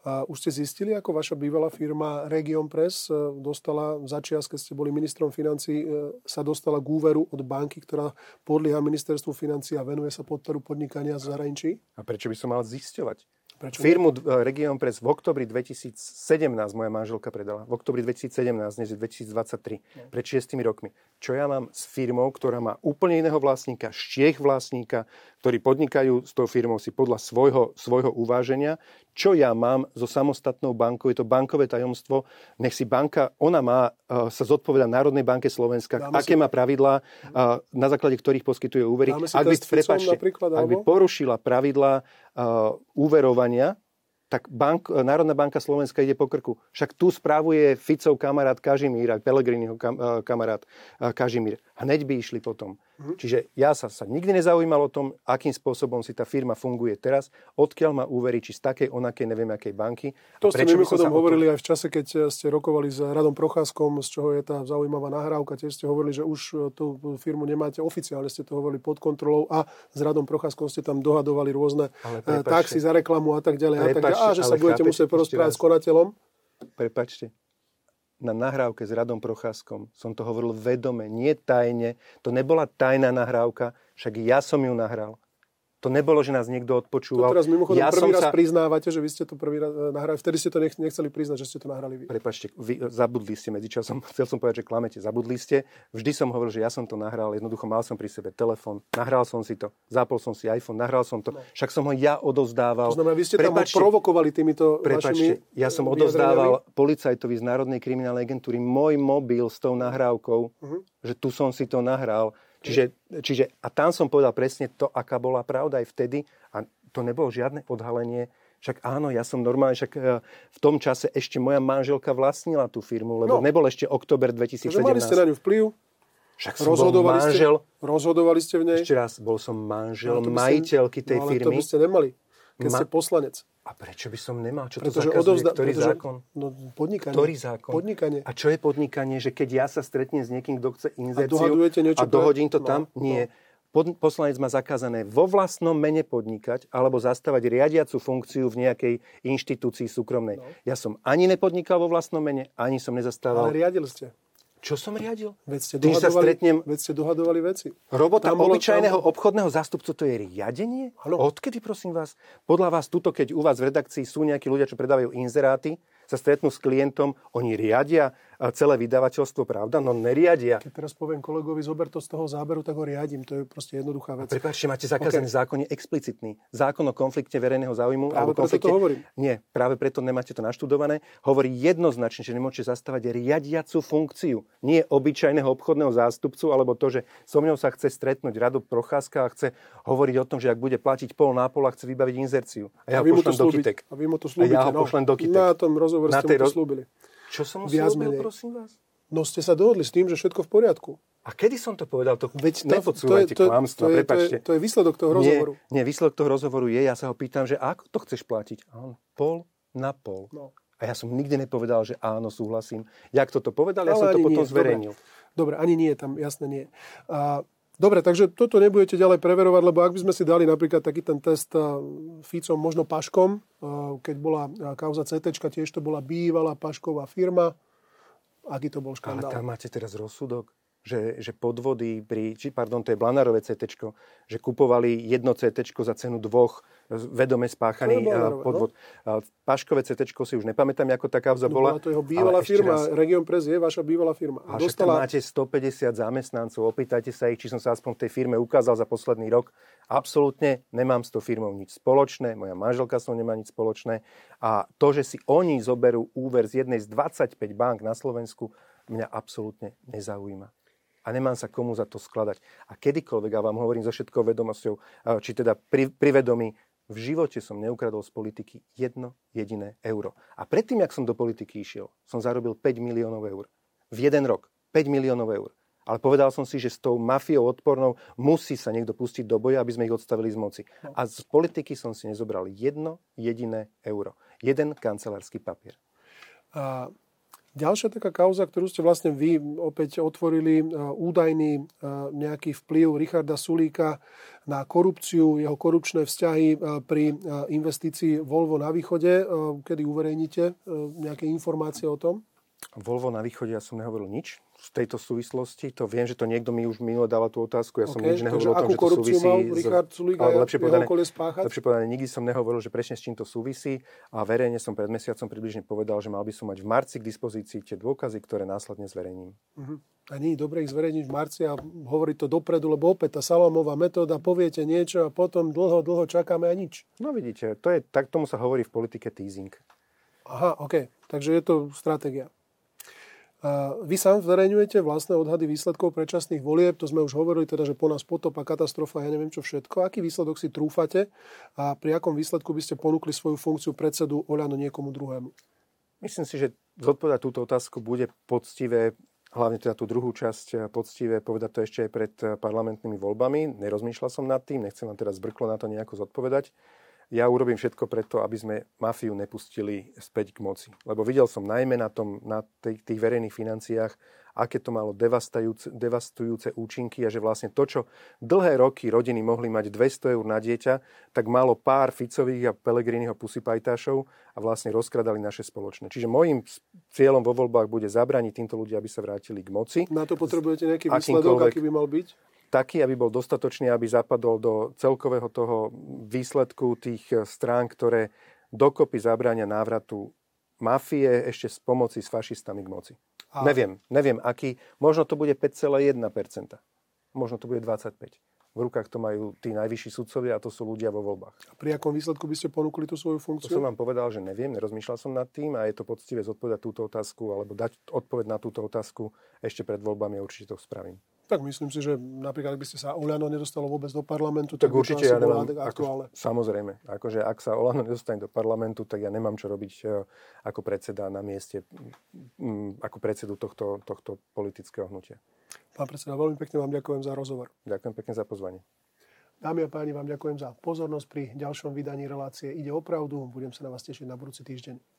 Uh, už ste zistili, ako vaša bývalá firma Region Press uh, dostala začias, keď ste boli ministrom financí, uh, sa dostala k úveru od banky, ktorá podlieha ministerstvu financí a venuje sa podporu podnikania z zahraničí?
A prečo by som mal zisťovať? Prečo Firmu? Eh, Region Press v oktobri 2017 moja manželka predala. V oktobri 2017, dnes je 2023. No. Pred 6 rokmi. Čo ja mám s firmou, ktorá má úplne iného vlastníka, štiech vlastníka, ktorí podnikajú s tou firmou si podľa svojho, svojho uváženia. Čo ja mám so samostatnou bankou, je to bankové tajomstvo. Nech si banka, ona má uh, sa zodpovedať Národnej banke Slovenska, Dáme aké si... má pravidlá, uh, na základe ktorých poskytuje úvery.
Ak by, prepáčte,
ak by porušila pravidlá úverovania, tak bank, Národná banka Slovenska ide po krku. Však tu správuje Ficov kamarát Kažimír a Pelegriniho kam, kamarát Kažimír. Hneď by išli potom. Mm-hmm. Čiže ja sa, sa nikdy nezaujímal o tom, akým spôsobom si tá firma funguje teraz, odkiaľ má úvery, či z takej, onakej, neviem akej banky.
To ste mimochodom hovorili aj v čase, keď ste rokovali s Radom Procházkom, z čoho je tá zaujímavá nahrávka. Tiež ste hovorili, že už e, tú firmu nemáte oficiálne, ste to hovorili pod kontrolou a s Radom Procházkom ste tam dohadovali rôzne e, taxi za reklamu a tak ďalej. Prepačte, a, tak ďalej. a že sa budete musieť porozprávať s konateľom.
Prepačte, na nahrávke s Radom Procházkom som to hovoril vedome, nie tajne. To nebola tajná nahrávka, však ja som ju nahral. To nebolo, že nás niekto odpočúval.
To teraz mimochodom ja prvý raz sa... priznávate, že vy ste to prvý raz eh, nahrali. Vtedy ste to nechceli priznať, že ste to nahrali vy.
Prepačte, vy zabudli ste medzičasom. Chcel som povedať, že klamete. Zabudli ste. Vždy som hovoril, že ja som to nahral. Jednoducho mal som pri sebe telefón. Nahral som si to. Zapol som si iPhone. Nahral som to. No. Však som ho ja odovzdával.
To znamená, vy ste prepačte, tam provokovali týmito
prepačte, vašimi Ja som odovzdával policajtovi z Národnej kriminálnej agentúry môj mobil s tou nahrávkou, uh-huh. že tu som si to nahral Čiže, čiže, a tam som povedal presne to, aká bola pravda aj vtedy. A to nebolo žiadne odhalenie. Však áno, ja som normálne, však e, v tom čase ešte moja manželka vlastnila tú firmu, lebo no. nebol ešte oktober 2017. Takže
mali ste na ňu vplyv?
Však som rozhodovali bol manžel.
Ste, rozhodovali ste v nej?
Ešte raz, bol som manžel no, majiteľky tej
no,
ale firmy.
to by ste nemali, keď Ma... ste poslanec.
A prečo by som nemal? Čo pretože to zakazuje? Odovzda, Ktorý pretože, zákon?
No, podnikanie.
Ktorý zákon?
Podnikanie.
A čo je podnikanie? Že keď ja sa stretnem s niekým, kto chce inzerciu a, niečo a dohodím to no, tam? No. Nie. Pod, poslanec má zakázané vo vlastnom mene podnikať alebo zastávať riadiacu funkciu v nejakej inštitúcii súkromnej. No. Ja som ani nepodnikal vo vlastnom mene, ani som nezastával...
Ale riadil ste.
Čo som riadil?
Veď ste, dohadovali, sa stretnem... veď ste dohadovali veci.
Robota tam obyčajného tam... obchodného zástupcu to je riadenie? Ano. Odkedy, prosím vás? Podľa vás, tuto, keď u vás v redakcii sú nejakí ľudia, čo predávajú inzeráty, sa stretnú s klientom, oni riadia celé vydavateľstvo, pravda? No neriadia.
Keď teraz poviem kolegovi, zober to z toho záberu, tak ho riadím. To je proste jednoduchá vec.
Prepáčte, máte zakázaný okay. zákon je explicitný. Zákon o konflikte verejného záujmu.
Práve
alebo konflikte...
preto to hovorím.
Nie, práve preto nemáte to naštudované. Hovorí jednoznačne, že nemôžete zastávať riadiacu funkciu. Nie obyčajného obchodného zástupcu, alebo to, že so mňou sa chce stretnúť Rado Procházka a chce hovoriť o tom, že ak bude platiť pol na pol a chce vybaviť inzerciu. A ja a ho pošlem do.
A vy mu to slúbite,
a ja ho no. pošlem do kytek.
Na tom rozhovore na ste mu to slúbili.
Čo som mu slúbil, prosím vás?
No ste sa dohodli s tým, že všetko v poriadku.
A kedy som to povedal? To Veď to, nepodsúvajte to, to, klamstvo,
to, je,
to,
je, to je výsledok toho rozhovoru.
Nie, nie, výsledok toho rozhovoru je, ja sa ho pýtam, že ako to chceš platiť? A on, pol na pol. No. A ja som nikdy nepovedal, že áno, súhlasím. Jak toto povedal, Ale ja som to potom nie. zverejnil.
Dobre. Dobre, ani nie, tam jasne nie. A, dobre, takže toto nebudete ďalej preverovať, lebo ak by sme si dali napríklad taký ten test Ficom, možno Paškom, keď bola kauza CT, tiež to bola bývalá Pašková firma, aký to bol škandál.
Ale tam máte teraz rozsudok, že, že podvody pri, či pardon, to je Blanarové CT, že kupovali jedno CT za cenu dvoch vedome spáchaný no? podvod. No? Paškové CT si už nepamätám, ako tá kauza no, bola.
To jeho bývalá firma, raz, Region Press je vaša bývalá firma.
A dostala... máte 150 zamestnancov, opýtajte sa ich, či som sa aspoň v tej firme ukázal za posledný rok. Absolútne nemám s tou firmou nič spoločné, moja manželka s nemá nič spoločné a to, že si oni zoberú úver z jednej z 25 bank na Slovensku, mňa absolútne nezaujíma. A nemám sa komu za to skladať. A kedykoľvek, ja vám hovorím so všetkou vedomosťou, či teda pri, pri vedomí, v živote som neukradol z politiky jedno jediné euro. A predtým, jak som do politiky išiel, som zarobil 5 miliónov eur. V jeden rok. 5 miliónov eur. Ale povedal som si, že s tou mafiou odpornou musí sa niekto pustiť do boja, aby sme ich odstavili z moci. No. A z politiky som si nezobral jedno jediné euro. Jeden kancelársky papier.
A ďalšia taká kauza, ktorú ste vlastne vy opäť otvorili, údajný nejaký vplyv Richarda Sulíka na korupciu, jeho korupčné vzťahy pri investícii Volvo na východe. Kedy uverejníte nejaké informácie o tom?
Volvo na východe ja som nehovoril nič v tejto súvislosti, to viem, že to niekto mi už minule dala tú otázku, ja som
OK,
nič nehovoril o tom, že to súvisí...
mal
s-
Richard Sulík a
alebo
jeho
lepšie povedané, lepšie povedané, nikdy som nehovoril, že presne s čím to súvisí a verejne som pred mesiacom približne povedal, že mal by som mať v marci k dispozícii tie dôkazy, ktoré následne zverejním.
Mhm. A nie je dobre ich zverejniť v marci a hovoriť to dopredu, lebo opäť tá salamová metóda, poviete niečo a potom dlho, dlho čakáme a nič.
No vidíte, to je, tak tomu sa hovorí v politike teasing.
Aha, OK. Takže je to stratégia. Vy sám zverejňujete vlastné odhady výsledkov predčasných volieb, to sme už hovorili, teda, že po nás potopa, katastrofa, ja neviem čo všetko. Aký výsledok si trúfate a pri akom výsledku by ste ponúkli svoju funkciu predsedu Oľano niekomu druhému?
Myslím si, že zodpovedať túto otázku bude poctivé, hlavne teda tú druhú časť poctivé, povedať to ešte aj pred parlamentnými voľbami. Nerozmýšľal som nad tým, nechcem vám teraz zbrklo na to nejako zodpovedať. Ja urobím všetko preto, aby sme mafiu nepustili späť k moci. Lebo videl som najmä na, tom, na tých, tých verejných financiách, aké to malo devastujúce, devastujúce účinky a že vlastne to, čo dlhé roky rodiny mohli mať 200 eur na dieťa, tak malo pár Ficových a Pelegriniho pusipajtášov a vlastne rozkradali naše spoločné. Čiže môjim cieľom vo voľbách bude zabrániť týmto ľudia, aby sa vrátili k moci.
Na to potrebujete nejaký výsledok, aký by mal byť?
Taký, aby bol dostatočný, aby zapadol do celkového toho výsledku tých eh, strán, ktoré dokopy zabránia návratu mafie ešte s pomoci s fašistami k moci.
A-
Neviem, neviem aký. Možno to bude 5,1%. Možno to bude 25%. V rukách to majú tí najvyšší sudcovia a to sú ľudia vo voľbách.
A pri akom výsledku by ste ponúkli tú svoju
To
funkciu?
som vám povedal, že neviem, nerozmýšľal som nad tým a je to poctivé zodpovedať túto otázku alebo dať odpoveď na túto otázku ešte pred voľbami určite to spravím.
Tak myslím si, že napríklad, ak by ste sa Oľano nedostalo vôbec do parlamentu,
Tak
tak,
určite ja nemám,
ad-
ako,
aktuálne.
samozrejme, akože ak sa Olano nedostane do parlamentu, tak ja nemám čo robiť e, ako predseda na mieste, mm, ako predsedu tohto, tohto politického hnutia.
Pán predseda, veľmi pekne vám ďakujem za rozhovor.
Ďakujem pekne za pozvanie.
Dámy a páni, vám ďakujem za pozornosť pri ďalšom vydaní relácie Ide o pravdu. Budem sa na vás tešiť na budúci týždeň.